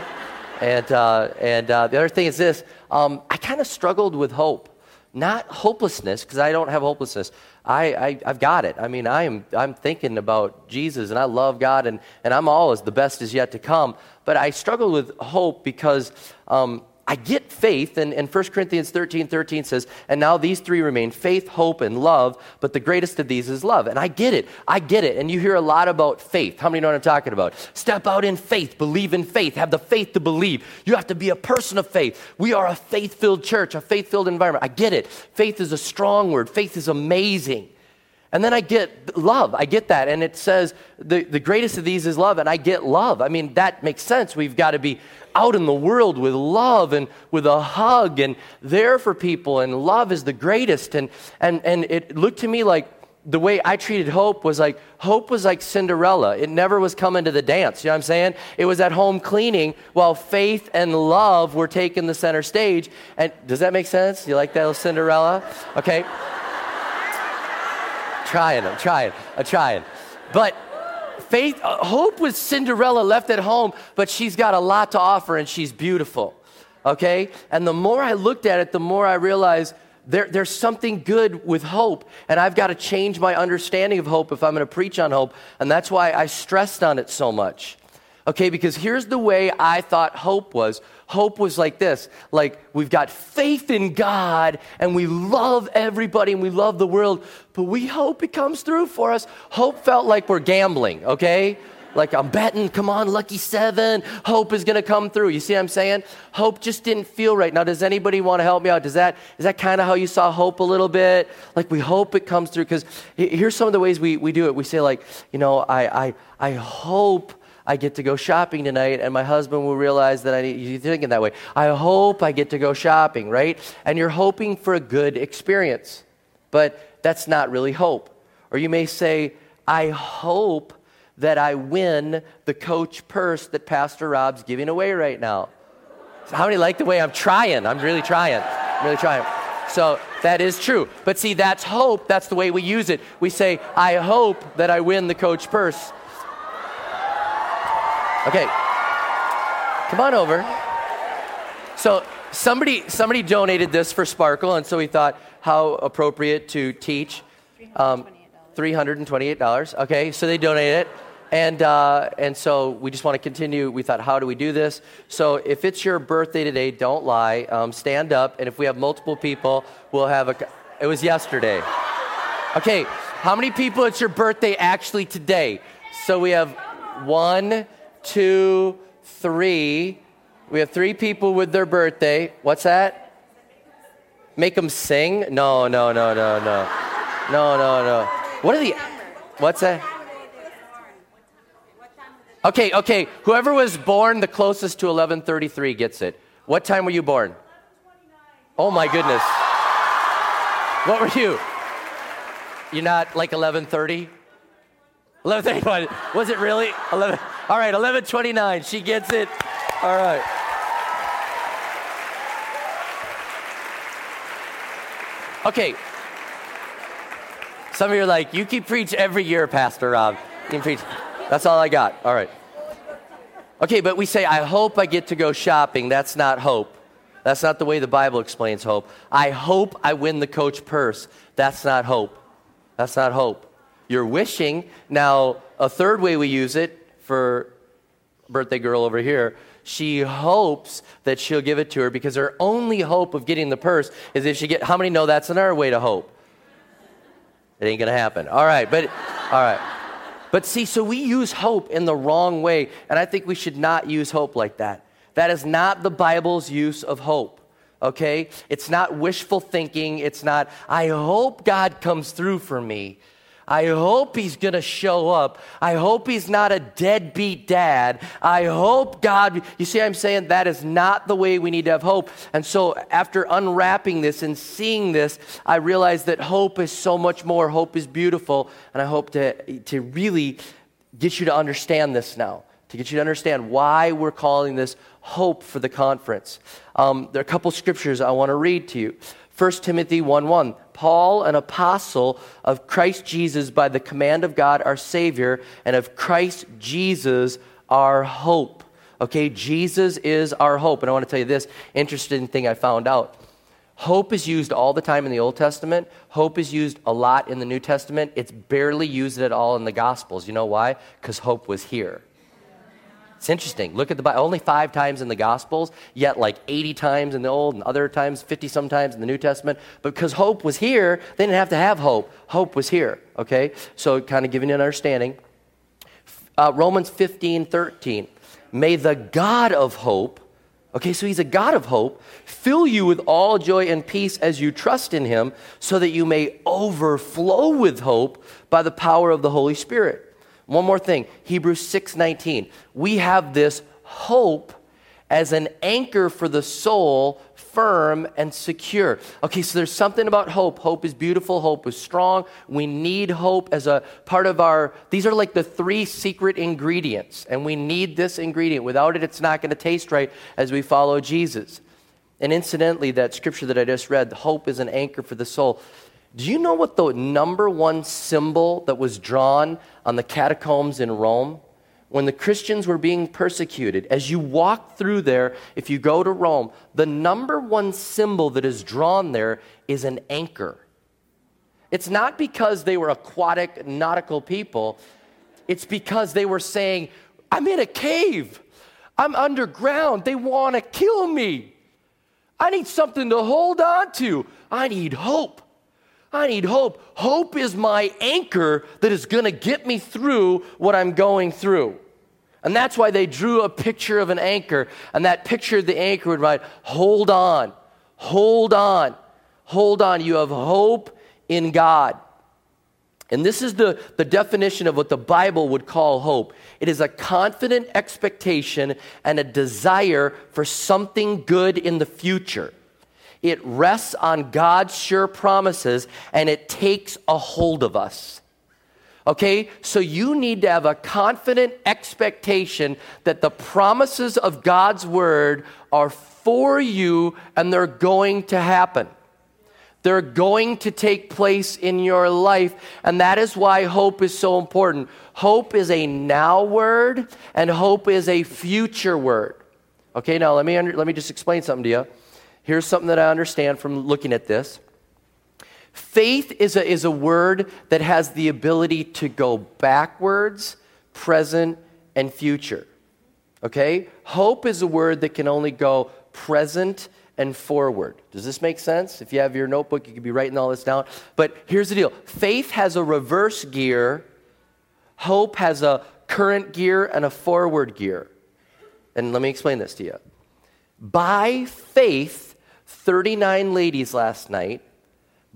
Speaker 3: And, uh, and uh, the other thing is this um, I kind of struggled with hope. Not hopelessness, because I don't have hopelessness. I, I, have got it. I mean, I am, I'm thinking about Jesus, and I love God, and, and I'm always the best is yet to come. But I struggle with hope because um, I get faith, and, and 1 Corinthians 13 13 says, And now these three remain faith, hope, and love, but the greatest of these is love. And I get it. I get it. And you hear a lot about faith. How many know what I'm talking about? Step out in faith, believe in faith, have the faith to believe. You have to be a person of faith. We are a faith filled church, a faith filled environment. I get it. Faith is a strong word, faith is amazing. And then I get love. I get that. And it says the, the greatest of these is love. And I get love. I mean, that makes sense. We've got to be out in the world with love and with a hug and there for people. And love is the greatest. And, and, and it looked to me like the way I treated Hope was like, Hope was like Cinderella. It never was coming to the dance. You know what I'm saying? It was at home cleaning while faith and love were taking the center stage. And does that make sense? You like that little Cinderella? Okay trying, I'm trying, I'm trying. But faith, uh, hope was Cinderella left at home, but she's got a lot to offer and she's beautiful. Okay? And the more I looked at it, the more I realized there, there's something good with hope, and I've got to change my understanding of hope if I'm going to preach on hope, and that's why I stressed on it so much. Okay, because here's the way I thought hope was hope was like this like we've got faith in God and we love everybody and we love the world, but we hope it comes through for us. Hope felt like we're gambling, okay? Like I'm betting, come on, lucky seven, hope is gonna come through. You see what I'm saying? Hope just didn't feel right. Now, does anybody want to help me out? Does that is that kind of how you saw hope a little bit? Like we hope it comes through, because here's some of the ways we, we do it. We say, like, you know, I I I hope I get to go shopping tonight and my husband will realize that I need you thinking that way. I hope I get to go shopping, right? And you're hoping for a good experience. But that's not really hope. Or you may say, I hope that I win the coach purse that Pastor Rob's giving away right now. So how many like the way I'm trying? I'm really trying. I'm really trying. So that is true. But see, that's hope. That's the way we use it. We say, I hope that I win the coach purse. Okay. Come on over. So somebody somebody donated this for Sparkle, and so we thought how appropriate to teach. Um, $328. Okay, so they donated it. And, uh, and so we just want to continue. We thought, how do we do this? So if it's your birthday today, don't lie. Um, stand up. And if we have multiple people, we'll have a. It was yesterday. Okay, how many people it's your birthday actually today? So we have one, two, three. We have three people with their birthday. What's that? Make them sing? No, no, no, no, no. No, no, no. What are the. What's that? Okay, okay. Whoever was born the closest to 1133 gets it. What time were you born? Oh my goodness. What were you? You're not like 1130? 1131. Was it really? 11. All right, 1129. She gets it. All right. Okay. Some of you are like, you keep preach every year, Pastor Rob. You preach. That's all I got. All right. Okay, but we say, I hope I get to go shopping. That's not hope. That's not the way the Bible explains hope. I hope I win the coach purse. That's not hope. That's not hope. You're wishing. Now, a third way we use it for birthday girl over here, she hopes that she'll give it to her because her only hope of getting the purse is if she get how many know that's another way to hope? It ain't gonna happen. All right, but all right. But see, so we use hope in the wrong way, and I think we should not use hope like that. That is not the Bible's use of hope. Okay? It's not wishful thinking. It's not, I hope God comes through for me. I hope he's going to show up. I hope he's not a deadbeat dad. I hope God, you see, I'm saying that is not the way we need to have hope. And so, after unwrapping this and seeing this, I realized that hope is so much more. Hope is beautiful. And I hope to, to really get you to understand this now, to get you to understand why we're calling this hope for the conference. Um, there are a couple scriptures I want to read to you. 1 Timothy 1 1. Paul, an apostle of Christ Jesus by the command of God our Savior, and of Christ Jesus our hope. Okay, Jesus is our hope. And I want to tell you this interesting thing I found out. Hope is used all the time in the Old Testament. Hope is used a lot in the New Testament. It's barely used at all in the Gospels. You know why? Because hope was here. It's interesting. Look at the Bible. Only five times in the Gospels, yet like 80 times in the Old and other times, 50 sometimes in the New Testament. But because hope was here, they didn't have to have hope. Hope was here. Okay? So, kind of giving you an understanding. Uh, Romans 15, 13. May the God of hope, okay, so he's a God of hope, fill you with all joy and peace as you trust in him, so that you may overflow with hope by the power of the Holy Spirit. One more thing, Hebrews 6:19. We have this hope as an anchor for the soul, firm and secure. Okay, so there's something about hope. Hope is beautiful, hope is strong. We need hope as a part of our These are like the three secret ingredients, and we need this ingredient. Without it it's not going to taste right as we follow Jesus. And incidentally, that scripture that I just read, the hope is an anchor for the soul. Do you know what the number one symbol that was drawn on the catacombs in Rome? When the Christians were being persecuted, as you walk through there, if you go to Rome, the number one symbol that is drawn there is an anchor. It's not because they were aquatic, nautical people, it's because they were saying, I'm in a cave, I'm underground, they want to kill me. I need something to hold on to, I need hope. I need hope. Hope is my anchor that is going to get me through what I'm going through. And that's why they drew a picture of an anchor. And that picture of the anchor would write, Hold on, hold on, hold on. You have hope in God. And this is the, the definition of what the Bible would call hope it is a confident expectation and a desire for something good in the future. It rests on God's sure promises and it takes a hold of us. Okay, so you need to have a confident expectation that the promises of God's word are for you and they're going to happen. They're going to take place in your life, and that is why hope is so important. Hope is a now word, and hope is a future word. Okay, now let me, under, let me just explain something to you. Here's something that I understand from looking at this. Faith is a, is a word that has the ability to go backwards, present, and future. Okay? Hope is a word that can only go present and forward. Does this make sense? If you have your notebook, you could be writing all this down. But here's the deal faith has a reverse gear, hope has a current gear and a forward gear. And let me explain this to you. By faith, 39 ladies last night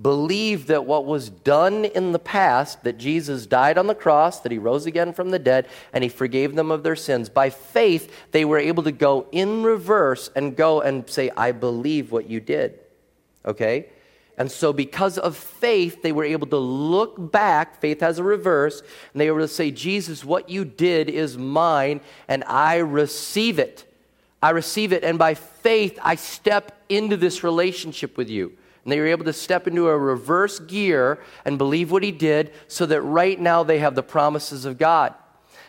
Speaker 3: believed that what was done in the past, that Jesus died on the cross, that he rose again from the dead, and he forgave them of their sins, by faith, they were able to go in reverse and go and say, I believe what you did. Okay? And so, because of faith, they were able to look back. Faith has a reverse, and they were able to say, Jesus, what you did is mine, and I receive it. I receive it, and by faith, I step into this relationship with you. And they were able to step into a reverse gear and believe what he did so that right now they have the promises of God.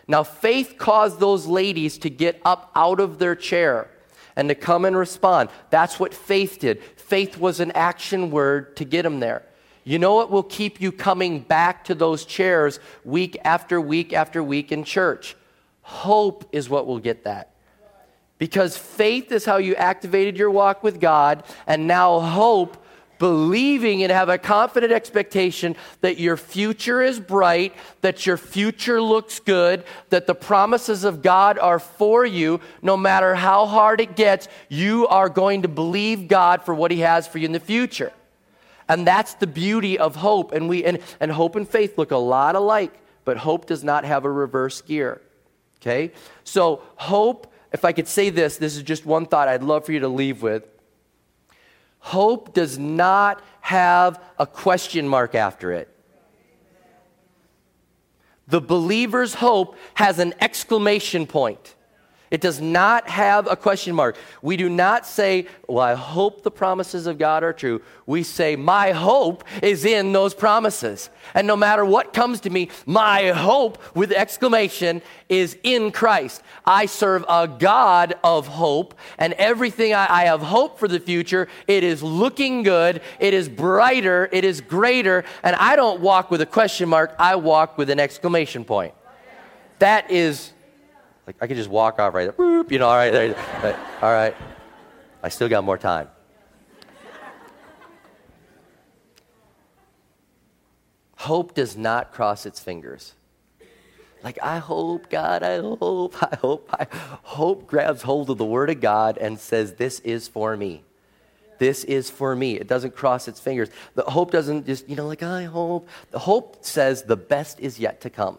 Speaker 3: Now, faith caused those ladies to get up out of their chair and to come and respond. That's what faith did. Faith was an action word to get them there. You know what will keep you coming back to those chairs week after week after week in church? Hope is what will get that. Because faith is how you activated your walk with God, and now hope believing and have a confident expectation that your future is bright, that your future looks good, that the promises of God are for you. No matter how hard it gets, you are going to believe God for what He has for you in the future. And that's the beauty of hope. And, we, and, and hope and faith look a lot alike, but hope does not have a reverse gear. Okay? So, hope, if I could say this, this is just one thought I'd love for you to leave with Hope does not have a question mark after it. The believer's hope has an exclamation point. It does not have a question mark. We do not say, Well, I hope the promises of God are true. We say, My hope is in those promises. And no matter what comes to me, my hope with exclamation is in Christ. I serve a God of hope, and everything I, I have hope for the future, it is looking good, it is brighter, it is greater, and I don't walk with a question mark, I walk with an exclamation point. That is like I could just walk off right there, you know, all right, there, all right. I still got more time. Hope does not cross its fingers. Like, I hope, God, I hope, I hope, I hope grabs hold of the Word of God and says, This is for me. This is for me. It doesn't cross its fingers. The hope doesn't just, you know, like, I hope. The hope says the best is yet to come.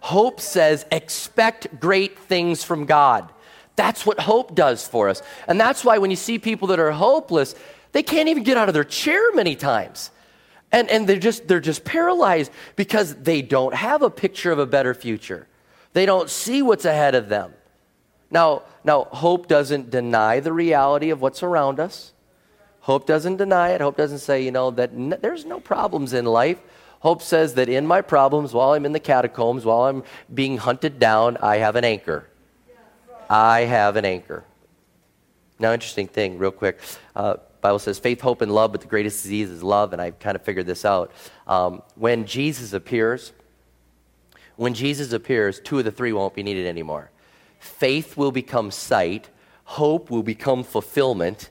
Speaker 3: Hope says, expect great things from God. That's what hope does for us. And that's why when you see people that are hopeless, they can't even get out of their chair many times. And, and they're, just, they're just paralyzed because they don't have a picture of a better future. They don't see what's ahead of them. Now, now, hope doesn't deny the reality of what's around us. Hope doesn't deny it. Hope doesn't say, you know, that n- there's no problems in life. Hope says that in my problems, while I'm in the catacombs, while I'm being hunted down, I have an anchor. I have an anchor. Now, interesting thing, real quick. Uh, Bible says faith, hope, and love, but the greatest disease is love, and I kind of figured this out. Um, when Jesus appears, when Jesus appears, two of the three won't be needed anymore. Faith will become sight, hope will become fulfillment,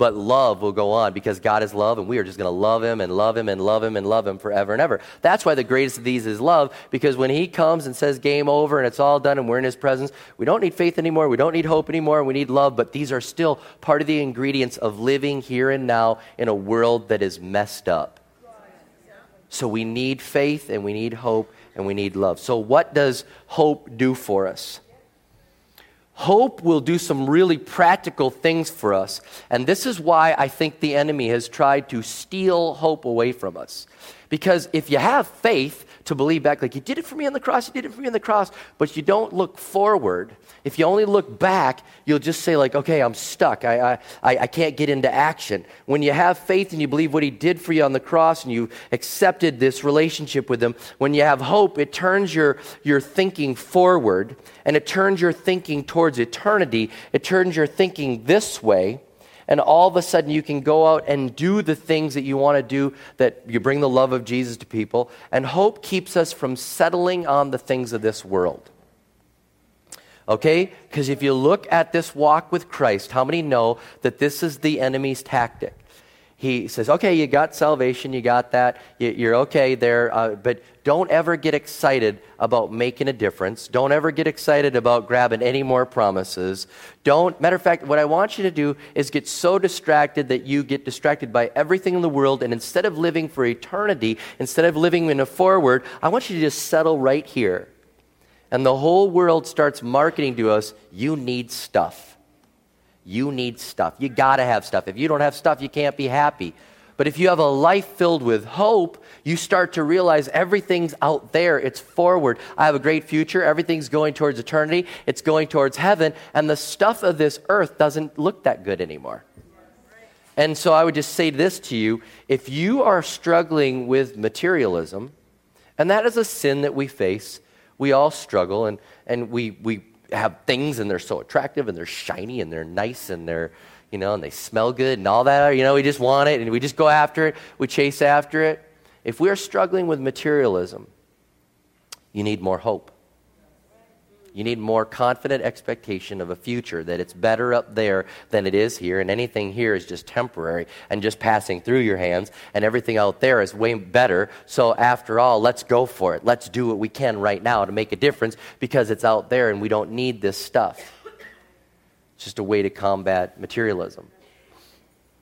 Speaker 3: but love will go on because God is love and we are just going to love him and love him and love him and love him forever and ever. That's why the greatest of these is love because when he comes and says game over and it's all done and we're in his presence, we don't need faith anymore, we don't need hope anymore, we need love, but these are still part of the ingredients of living here and now in a world that is messed up. So we need faith and we need hope and we need love. So what does hope do for us? Hope will do some really practical things for us. And this is why I think the enemy has tried to steal hope away from us. Because if you have faith to believe back, like you did it for me on the cross, you did it for me on the cross, but you don't look forward, if you only look back, you'll just say, like, okay, I'm stuck. I, I, I can't get into action. When you have faith and you believe what he did for you on the cross and you accepted this relationship with him, when you have hope, it turns your, your thinking forward and it turns your thinking towards eternity. It turns your thinking this way and all of a sudden you can go out and do the things that you want to do that you bring the love of Jesus to people and hope keeps us from settling on the things of this world Okay? Because if you look at this walk with Christ, how many know that this is the enemy's tactic? He says, okay, you got salvation, you got that, you're okay there, uh, but don't ever get excited about making a difference. Don't ever get excited about grabbing any more promises. Don't, matter of fact, what I want you to do is get so distracted that you get distracted by everything in the world, and instead of living for eternity, instead of living in a forward, I want you to just settle right here and the whole world starts marketing to us, you need stuff. You need stuff. You got to have stuff. If you don't have stuff, you can't be happy. But if you have a life filled with hope, you start to realize everything's out there. It's forward. I have a great future. Everything's going towards eternity. It's going towards heaven. And the stuff of this earth doesn't look that good anymore. And so I would just say this to you if you are struggling with materialism, and that is a sin that we face, we all struggle, and, and we, we have things and they're so attractive and they're shiny and they're nice and they're, you know, and they smell good and all that. You know, we just want it and we just go after it, we chase after it. If we are struggling with materialism, you need more hope. You need more confident expectation of a future that it's better up there than it is here, and anything here is just temporary and just passing through your hands, and everything out there is way better. So, after all, let's go for it. Let's do what we can right now to make a difference because it's out there and we don't need this stuff. It's just a way to combat materialism.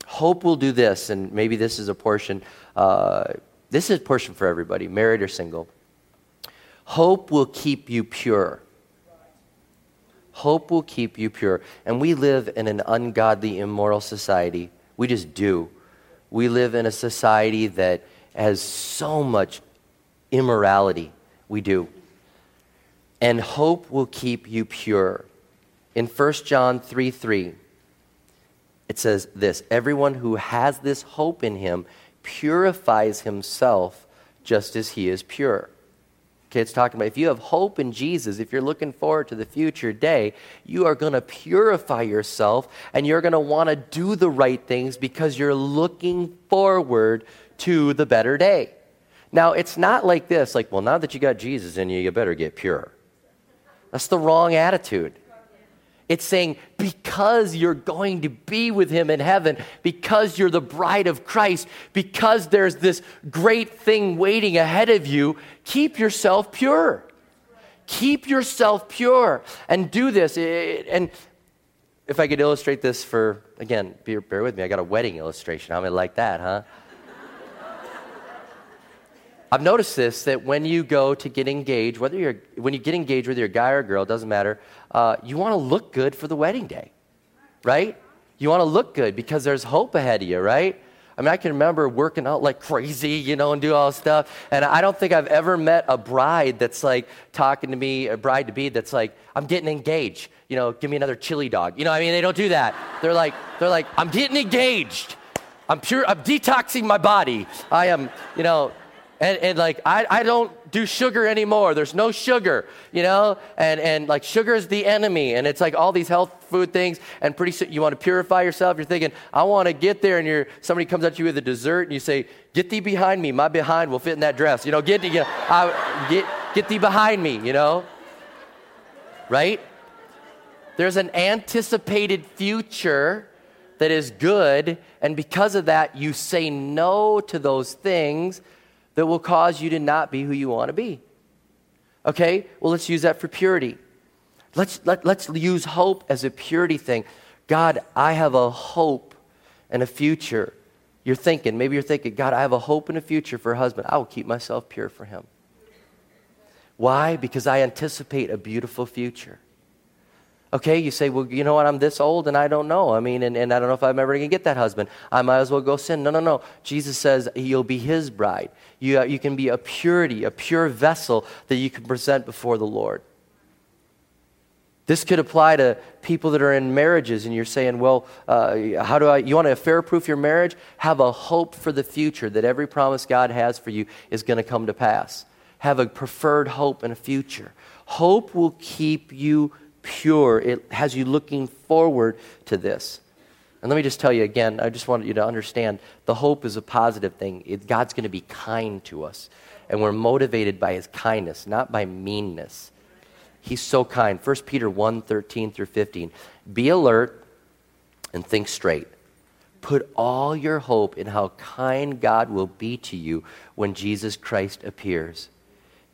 Speaker 3: Hope will do this, and maybe this is a portion. Uh, this is a portion for everybody, married or single. Hope will keep you pure. Hope will keep you pure. And we live in an ungodly, immoral society. We just do. We live in a society that has so much immorality. We do. And hope will keep you pure. In 1 John 3 3, it says this Everyone who has this hope in him purifies himself just as he is pure. It's talking about if you have hope in Jesus, if you're looking forward to the future day, you are going to purify yourself and you're going to want to do the right things because you're looking forward to the better day. Now, it's not like this, like, well, now that you got Jesus in you, you better get pure. That's the wrong attitude. It's saying, because you're going to be with him in heaven, because you're the bride of Christ, because there's this great thing waiting ahead of you, keep yourself pure. Keep yourself pure and do this. And if I could illustrate this for, again, bear with me, I got a wedding illustration. How many like that, huh? I've noticed this that when you go to get engaged, whether you're when you get engaged, whether you're a guy or a girl, doesn't matter. Uh, you want to look good for the wedding day, right? You want to look good because there's hope ahead of you, right? I mean, I can remember working out like crazy, you know, and do all stuff. And I don't think I've ever met a bride that's like talking to me, a bride to be that's like, I'm getting engaged. You know, give me another chili dog. You know, I mean, they don't do that. They're like, they're like, I'm getting engaged. I'm pure. I'm detoxing my body. I am, you know, and, and like, I, I don't do sugar anymore. There's no sugar, you know? And, and like, sugar is the enemy. And it's like all these health food things. And pretty soon you want to purify yourself. You're thinking, I want to get there. And you're, somebody comes at you with a dessert and you say, Get thee behind me. My behind will fit in that dress. You know, get, you know, I, get, get thee behind me, you know? Right? There's an anticipated future that is good. And because of that, you say no to those things that will cause you to not be who you want to be. Okay? Well, let's use that for purity. Let's, let, let's use hope as a purity thing. God, I have a hope and a future. You're thinking, maybe you're thinking, God, I have a hope and a future for a husband. I will keep myself pure for him. Why? Because I anticipate a beautiful future. Okay, you say, well, you know what, I'm this old and I don't know. I mean, and, and I don't know if I'm ever going to get that husband. I might as well go sin. No, no, no. Jesus says you'll be his bride. You, uh, you can be a purity, a pure vessel that you can present before the Lord. This could apply to people that are in marriages and you're saying, well, uh, how do I, you want to affair proof your marriage? Have a hope for the future that every promise God has for you is going to come to pass. Have a preferred hope and a future. Hope will keep you pure. It has you looking forward to this. And let me just tell you again, I just want you to understand the hope is a positive thing. It, God's going to be kind to us. And we're motivated by his kindness, not by meanness. He's so kind. 1 Peter 1 13 through 15. Be alert and think straight. Put all your hope in how kind God will be to you when Jesus Christ appears.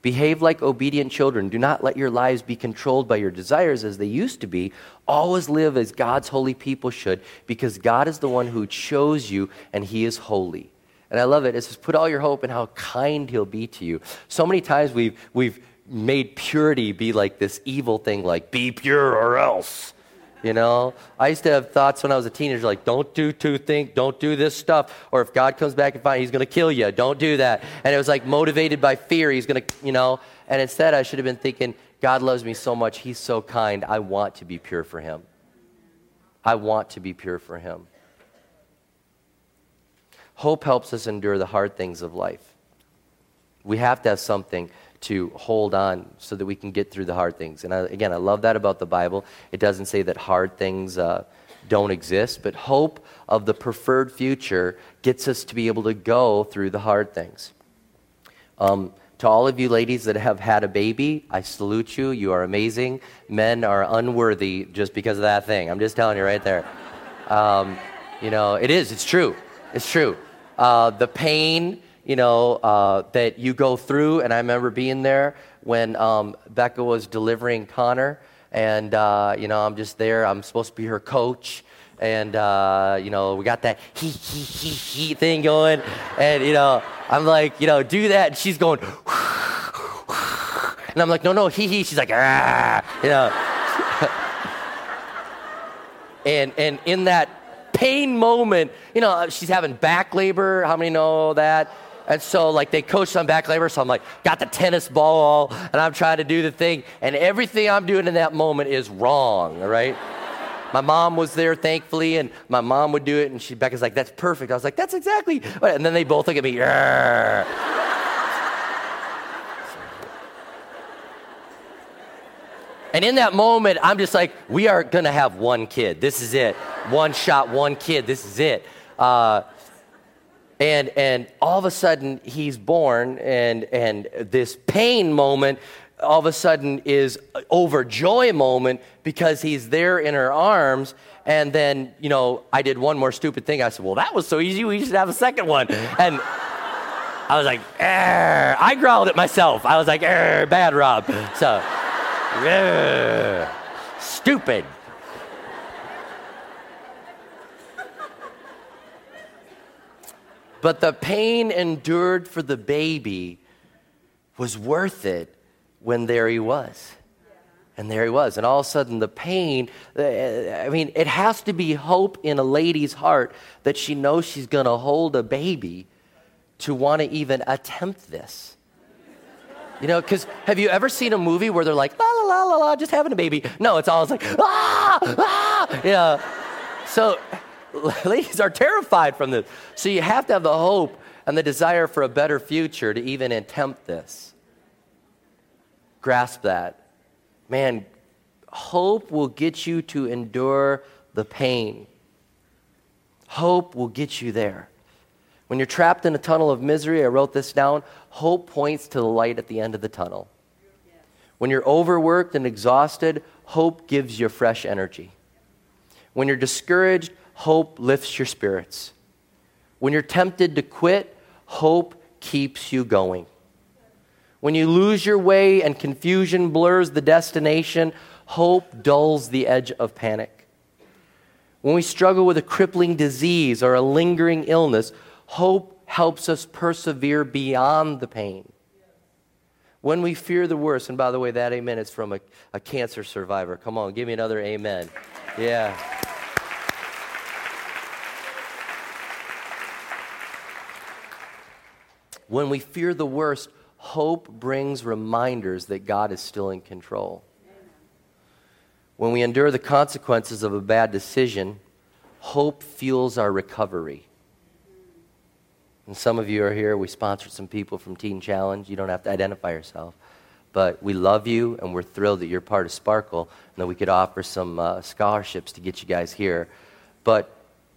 Speaker 3: Behave like obedient children. Do not let your lives be controlled by your desires as they used to be. Always live as God's holy people should, because God is the one who chose you and He is holy. And I love it. It says, put all your hope in how kind He'll be to you. So many times we've, we've made purity be like this evil thing, like, be pure or else. You know, I used to have thoughts when I was a teenager like, don't do two things, don't do this stuff, or if God comes back and finds he's going to kill you, don't do that. And it was like motivated by fear, he's going to, you know, and instead I should have been thinking, God loves me so much, he's so kind, I want to be pure for him. I want to be pure for him. Hope helps us endure the hard things of life. We have to have something to hold on so that we can get through the hard things. And I, again, I love that about the Bible. It doesn't say that hard things uh, don't exist, but hope of the preferred future gets us to be able to go through the hard things. Um, to all of you ladies that have had a baby, I salute you. You are amazing. Men are unworthy just because of that thing. I'm just telling you right there. Um, you know, it is, it's true. It's true. Uh, the pain, you know, uh, that you go through, and I remember being there when um, Becca was delivering Connor, and, uh, you know, I'm just there. I'm supposed to be her coach, and, uh, you know, we got that he, he, he, he thing going, and, you know, I'm like, you know, do that, and she's going, and I'm like, no, no, he, he. She's like, ah, you know. and, and in that pain moment, you know, she's having back labor. How many know that? And so, like, they coached on back labor. So I'm like, got the tennis ball, and I'm trying to do the thing. And everything I'm doing in that moment is wrong, right? my mom was there, thankfully, and my mom would do it. And she, Becca's like, that's perfect. I was like, that's exactly. And then they both look at me, And in that moment, I'm just like, we are to have one kid. This is it. One shot, one kid. This is it. Uh, and, and all of a sudden, he's born, and, and this pain moment all of a sudden is overjoy moment because he's there in her arms. And then, you know, I did one more stupid thing. I said, well, that was so easy. We should have a second one. And I was like, I growled at myself. I was like, bad Rob. So. Stupid. But the pain endured for the baby was worth it when there he was. And there he was. And all of a sudden, the pain uh, I mean, it has to be hope in a lady's heart that she knows she's going to hold a baby to want to even attempt this. You know, because have you ever seen a movie where they're like, la la la la la, just having a baby? No, it's always like, ah, ah, know. So ladies are terrified from this. So you have to have the hope and the desire for a better future to even attempt this. Grasp that. Man, hope will get you to endure the pain. Hope will get you there. When you're trapped in a tunnel of misery, I wrote this down hope points to the light at the end of the tunnel. When you're overworked and exhausted, hope gives you fresh energy. When you're discouraged, hope lifts your spirits. When you're tempted to quit, hope keeps you going. When you lose your way and confusion blurs the destination, hope dulls the edge of panic. When we struggle with a crippling disease or a lingering illness, Hope helps us persevere beyond the pain. When we fear the worst, and by the way, that amen is from a, a cancer survivor. Come on, give me another amen. Yeah. When we fear the worst, hope brings reminders that God is still in control. When we endure the consequences of a bad decision, hope fuels our recovery. And some of you are here. We sponsored some people from Teen Challenge. You don't have to identify yourself. But we love you, and we're thrilled that you're part of Sparkle, and that we could offer some uh, scholarships to get you guys here. But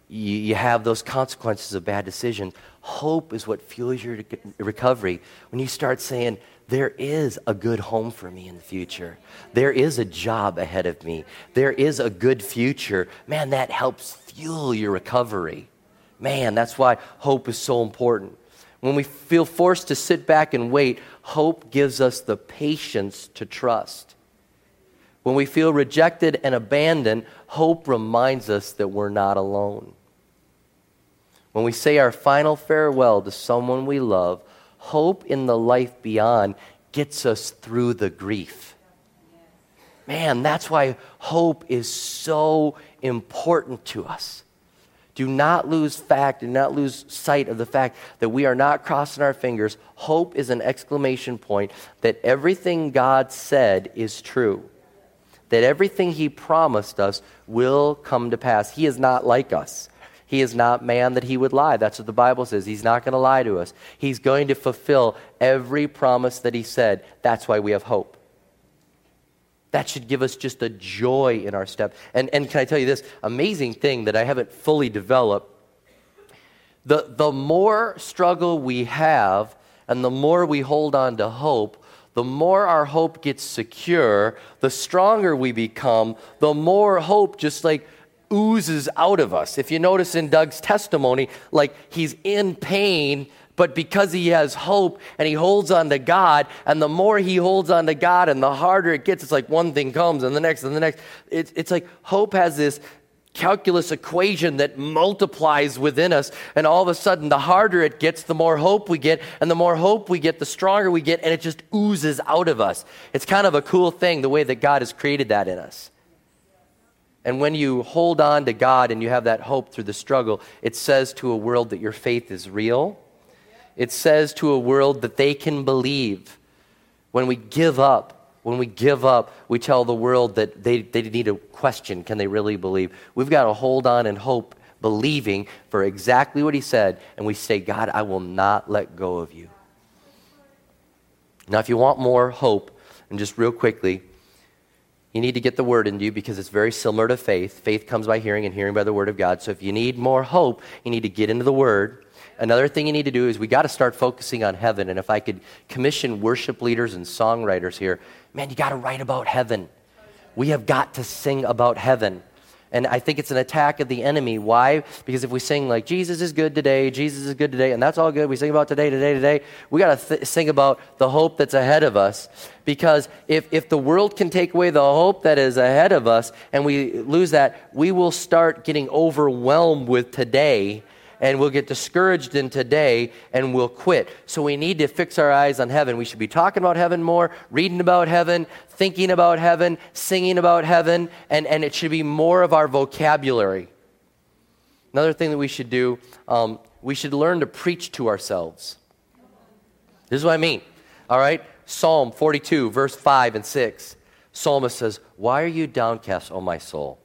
Speaker 3: you, you have those consequences of bad decisions. Hope is what fuels your recovery. When you start saying, there is a good home for me in the future. There is a job ahead of me. There is a good future. Man, that helps fuel your recovery. Man, that's why hope is so important. When we feel forced to sit back and wait, hope gives us the patience to trust. When we feel rejected and abandoned, hope reminds us that we're not alone. When we say our final farewell to someone we love, hope in the life beyond gets us through the grief. Man, that's why hope is so important to us. Do not lose fact, do not lose sight of the fact that we are not crossing our fingers. Hope is an exclamation point that everything God said is true, that everything He promised us will come to pass. He is not like us. He is not man that he would lie. That's what the Bible says. He's not going to lie to us. He's going to fulfill every promise that he said. That's why we have hope. That should give us just a joy in our step. And, and can I tell you this amazing thing that I haven't fully developed? The, the more struggle we have and the more we hold on to hope, the more our hope gets secure, the stronger we become, the more hope just like oozes out of us. If you notice in Doug's testimony, like he's in pain, but because he has hope and he holds on to God, and the more he holds on to God and the harder it gets, it's like one thing comes and the next and the next. It's, it's like hope has this calculus equation that multiplies within us. And all of a sudden, the harder it gets, the more hope we get. And the more hope we get, the stronger we get. And it just oozes out of us. It's kind of a cool thing, the way that God has created that in us. And when you hold on to God and you have that hope through the struggle, it says to a world that your faith is real. It says to a world that they can believe. When we give up, when we give up, we tell the world that they, they need to question can they really believe? We've got to hold on and hope, believing for exactly what he said, and we say, God, I will not let go of you. Now, if you want more hope, and just real quickly, you need to get the word into you because it's very similar to faith. Faith comes by hearing, and hearing by the word of God. So if you need more hope, you need to get into the word. Another thing you need to do is we got to start focusing on heaven. And if I could commission worship leaders and songwriters here, man, you got to write about heaven. We have got to sing about heaven. And I think it's an attack of the enemy. Why? Because if we sing like Jesus is good today, Jesus is good today, and that's all good, we sing about today, today, today, we got to th- sing about the hope that's ahead of us. Because if, if the world can take away the hope that is ahead of us and we lose that, we will start getting overwhelmed with today and we'll get discouraged in today and we'll quit. So we need to fix our eyes on heaven. We should be talking about heaven more, reading about heaven, thinking about heaven, singing about heaven, and, and it should be more of our vocabulary. Another thing that we should do, um, we should learn to preach to ourselves. This is what I mean. All right? Psalm 42, verse 5 and 6. Psalmist says, Why are you downcast, O my soul?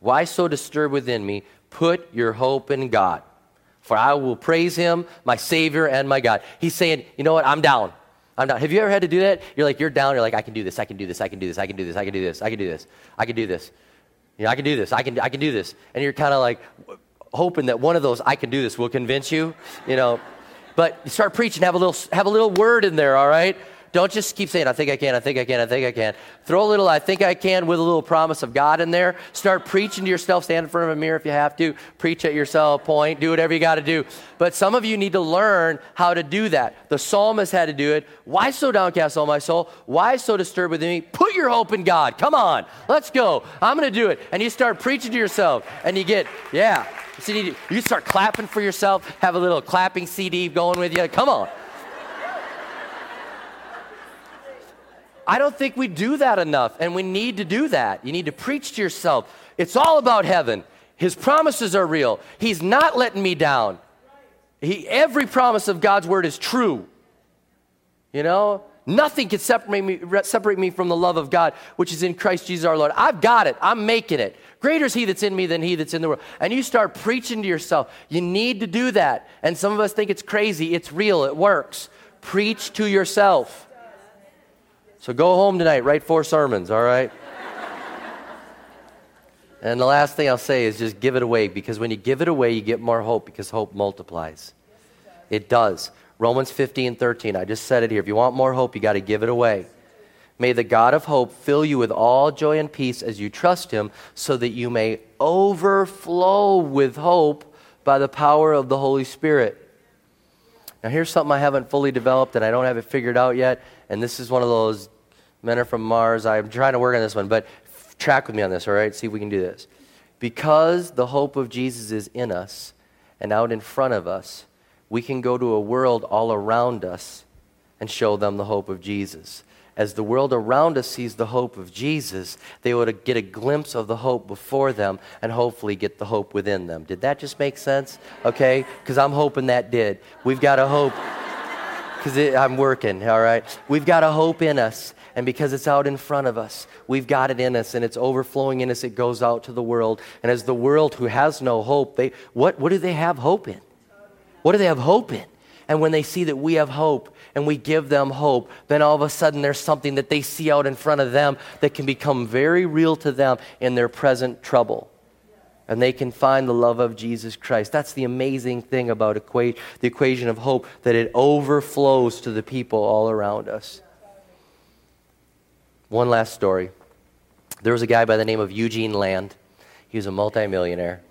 Speaker 3: Why so disturbed within me? Put your hope in God, for I will praise him, my Savior and my God. He's saying, you know what? I'm down. I'm down. Have you ever had to do that? You're like, you're down. You're like, I can do this. I can do this. I can do this. I can do this. I can do this. I can do this. I can do this. You know, I can do this. I can, I can do this. And you're kind of like hoping that one of those I can do this will convince you, you know. But you start preaching, have a little, have a little word in there, all right? Don't just keep saying, I think I can, I think I can, I think I can. Throw a little, I think I can, with a little promise of God in there. Start preaching to yourself. Stand in front of a mirror if you have to. Preach at yourself, point, do whatever you got to do. But some of you need to learn how to do that. The psalmist had to do it. Why so downcast, O my soul? Why so disturbed within me? Put your hope in God. Come on, let's go. I'm going to do it. And you start preaching to yourself, and you get, yeah. So you, you start clapping for yourself, have a little clapping CD going with you. Come on. I don't think we do that enough, and we need to do that. You need to preach to yourself. It's all about heaven. His promises are real. He's not letting me down. He, every promise of God's word is true. You know, nothing can separate me, separate me from the love of God, which is in Christ Jesus our Lord. I've got it. I'm making it. Greater is He that's in me than He that's in the world. And you start preaching to yourself. You need to do that. And some of us think it's crazy. It's real. It works. Preach to yourself. So go home tonight, write four sermons, all right? and the last thing I'll say is just give it away because when you give it away, you get more hope because hope multiplies. It does. Romans 15, 13. I just said it here. If you want more hope, you got to give it away. May the God of hope fill you with all joy and peace as you trust him, so that you may overflow with hope by the power of the Holy Spirit. Now, here's something I haven't fully developed and I don't have it figured out yet. And this is one of those men are from Mars. I'm trying to work on this one, but track with me on this, all right? See if we can do this. Because the hope of Jesus is in us and out in front of us, we can go to a world all around us and show them the hope of Jesus. As the world around us sees the hope of Jesus, they would get a glimpse of the hope before them and hopefully get the hope within them. Did that just make sense? Okay? Because I'm hoping that did. We've got a hope. Because I'm working, all right? We've got a hope in us And because it's out in front of us, we've got it in us and it's overflowing in us. It goes out to the world. And as the world who has no hope, they, what, what do they have hope in? What do they have hope in? And when they see that we have hope and we give them hope, then all of a sudden there's something that they see out in front of them that can become very real to them in their present trouble and they can find the love of Jesus Christ. That's the amazing thing about equa- the equation of hope, that it overflows to the people all around us. One last story. There was a guy by the name of Eugene Lang. He was a multimillionaire.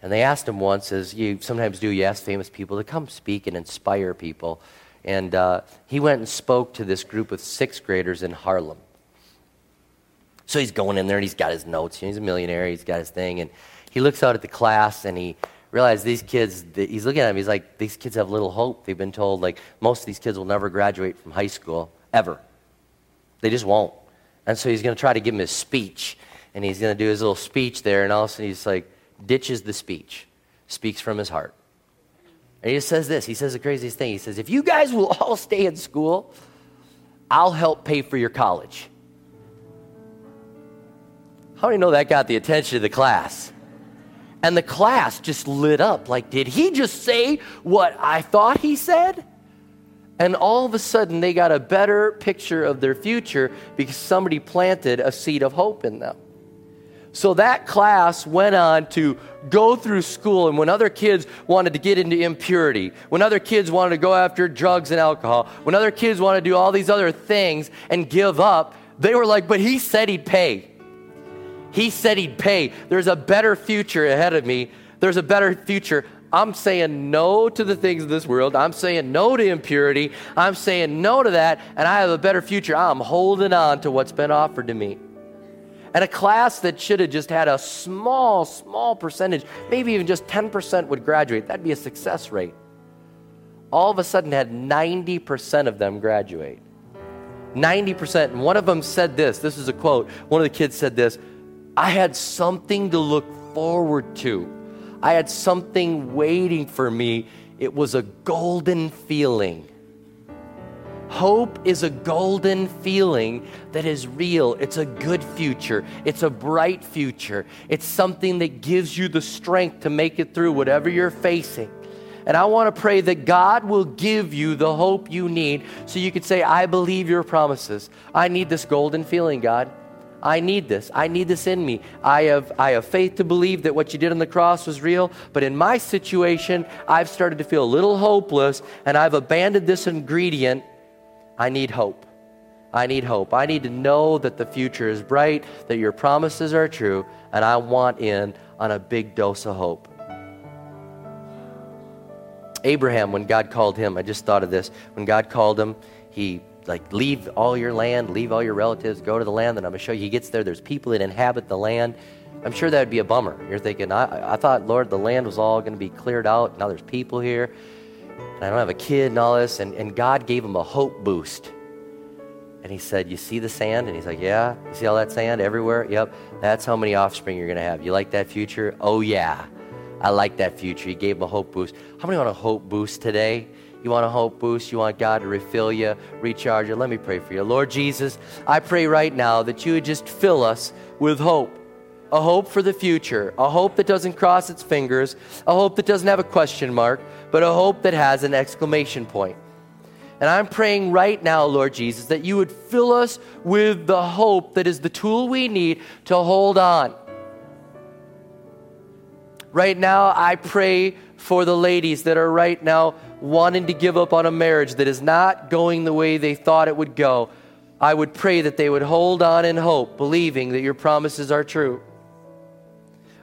Speaker 3: And they asked him once, as you sometimes do, you ask famous people to come speak and inspire people. And uh, he went and spoke to this group of sixth graders in Harlem. So he's going in there and he's got his notes. he's a millionaire, he's got his thing. And he looks out at the class and he realized these kids, he's looking at them, he's like, these kids have little hope. They've been told, like, most of these kids will never graduate from high school, ever. They just won't. And so he's going to try to give him his speech. And he's going to do his little speech there, and all of a sudden he's like, ditches the speech, speaks from his heart. And he just says this he says the craziest thing. He says, If you guys will all stay in school, I'll help pay for your college. How do you know that got the attention of the class? And the class just lit up like, did he just say what I thought he said? And all of a sudden, they got a better picture of their future because somebody planted a seed of hope in them. So that class went on to go through school, and when other kids wanted to get into impurity, when other kids wanted to go after drugs and alcohol, when other kids wanted to do all these other things and give up, they were like, But he said he'd pay. He said he'd pay. There's a better future ahead of me. There's a better future. I'm saying no to the things of this world. I'm saying no to impurity. I'm saying no to that, and I have a better future. I'm holding on to what's been offered to me. And a class that should have just had a small, small percentage, maybe even just 10% would graduate, that'd be a success rate. All of a sudden had 90% of them graduate. 90%. And one of them said this this is a quote. One of the kids said this I had something to look forward to. I had something waiting for me. It was a golden feeling. Hope is a golden feeling that is real. It's a good future. It's a bright future. It's something that gives you the strength to make it through whatever you're facing. And I want to pray that God will give you the hope you need so you can say, I believe your promises. I need this golden feeling, God. I need this. I need this in me. I have, I have faith to believe that what you did on the cross was real, but in my situation, I've started to feel a little hopeless and I've abandoned this ingredient. I need hope. I need hope. I need to know that the future is bright, that your promises are true, and I want in on a big dose of hope. Abraham, when God called him, I just thought of this. When God called him, he like leave all your land, leave all your relatives, go to the land that I'm going to show you. He gets there, there's people that inhabit the land. I'm sure that would be a bummer. You're thinking, I, I thought, Lord, the land was all going to be cleared out. Now there's people here. And I don't have a kid and all this. And, and God gave him a hope boost. And he said, You see the sand? And he's like, Yeah. You see all that sand everywhere? Yep. That's how many offspring you're going to have. You like that future? Oh, yeah. I like that future. He gave him a hope boost. How many want a hope boost today? You want a hope boost? You want God to refill you, recharge you? Let me pray for you. Lord Jesus, I pray right now that you would just fill us with hope. A hope for the future, a hope that doesn't cross its fingers, a hope that doesn't have a question mark, but a hope that has an exclamation point. And I'm praying right now, Lord Jesus, that you would fill us with the hope that is the tool we need to hold on. Right now, I pray for the ladies that are right now wanting to give up on a marriage that is not going the way they thought it would go, I would pray that they would hold on in hope, believing that your promises are true.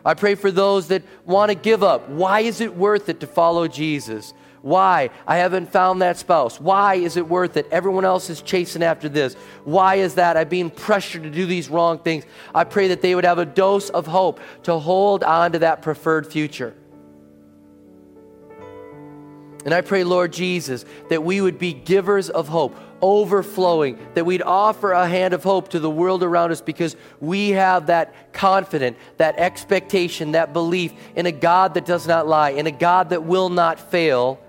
Speaker 3: I pray for those that want to give up. Why is it worth it to follow Jesus? Why? I haven't found that spouse. Why is it worth it? Everyone else is chasing after this. Why is that? I'm being pressured to do these wrong things. I pray that they would have a dose of hope to hold on to that preferred future. And I pray, Lord Jesus, that we would be givers of hope, overflowing, that we'd offer a hand of hope to the world around us because we have that confidence, that expectation, that belief in a God that does not lie, in a God that will not fail,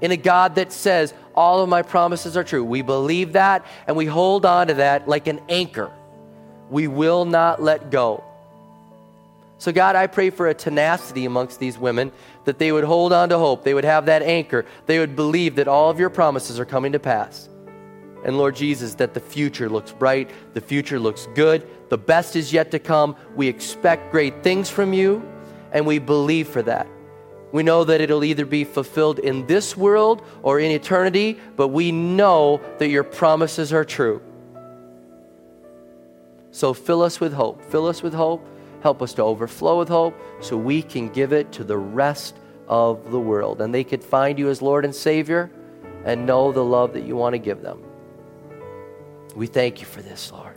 Speaker 3: in a God that says, all of my promises are true. We believe that and we hold on to that like an anchor. We will not let go. So, God, I pray for a tenacity amongst these women that they would hold on to hope. They would have that anchor. They would believe that all of your promises are coming to pass. And Lord Jesus, that the future looks bright, the future looks good, the best is yet to come. We expect great things from you, and we believe for that. We know that it'll either be fulfilled in this world or in eternity, but we know that your promises are true. So fill us with hope. Fill us with hope. Help us to overflow with hope so we can give it to the rest of the world. And they could find you as Lord and Savior and know the love that you want to give them. We thank you for this, Lord.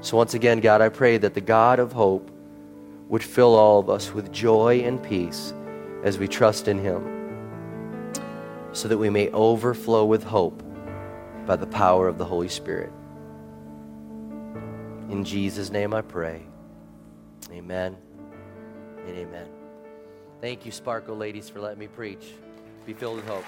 Speaker 3: So, once again, God, I pray that the God of hope would fill all of us with joy and peace as we trust in Him, so that we may overflow with hope by the power of the Holy Spirit. In Jesus' name I pray. Amen and amen. Thank you, Sparkle ladies, for letting me preach. Be filled with hope.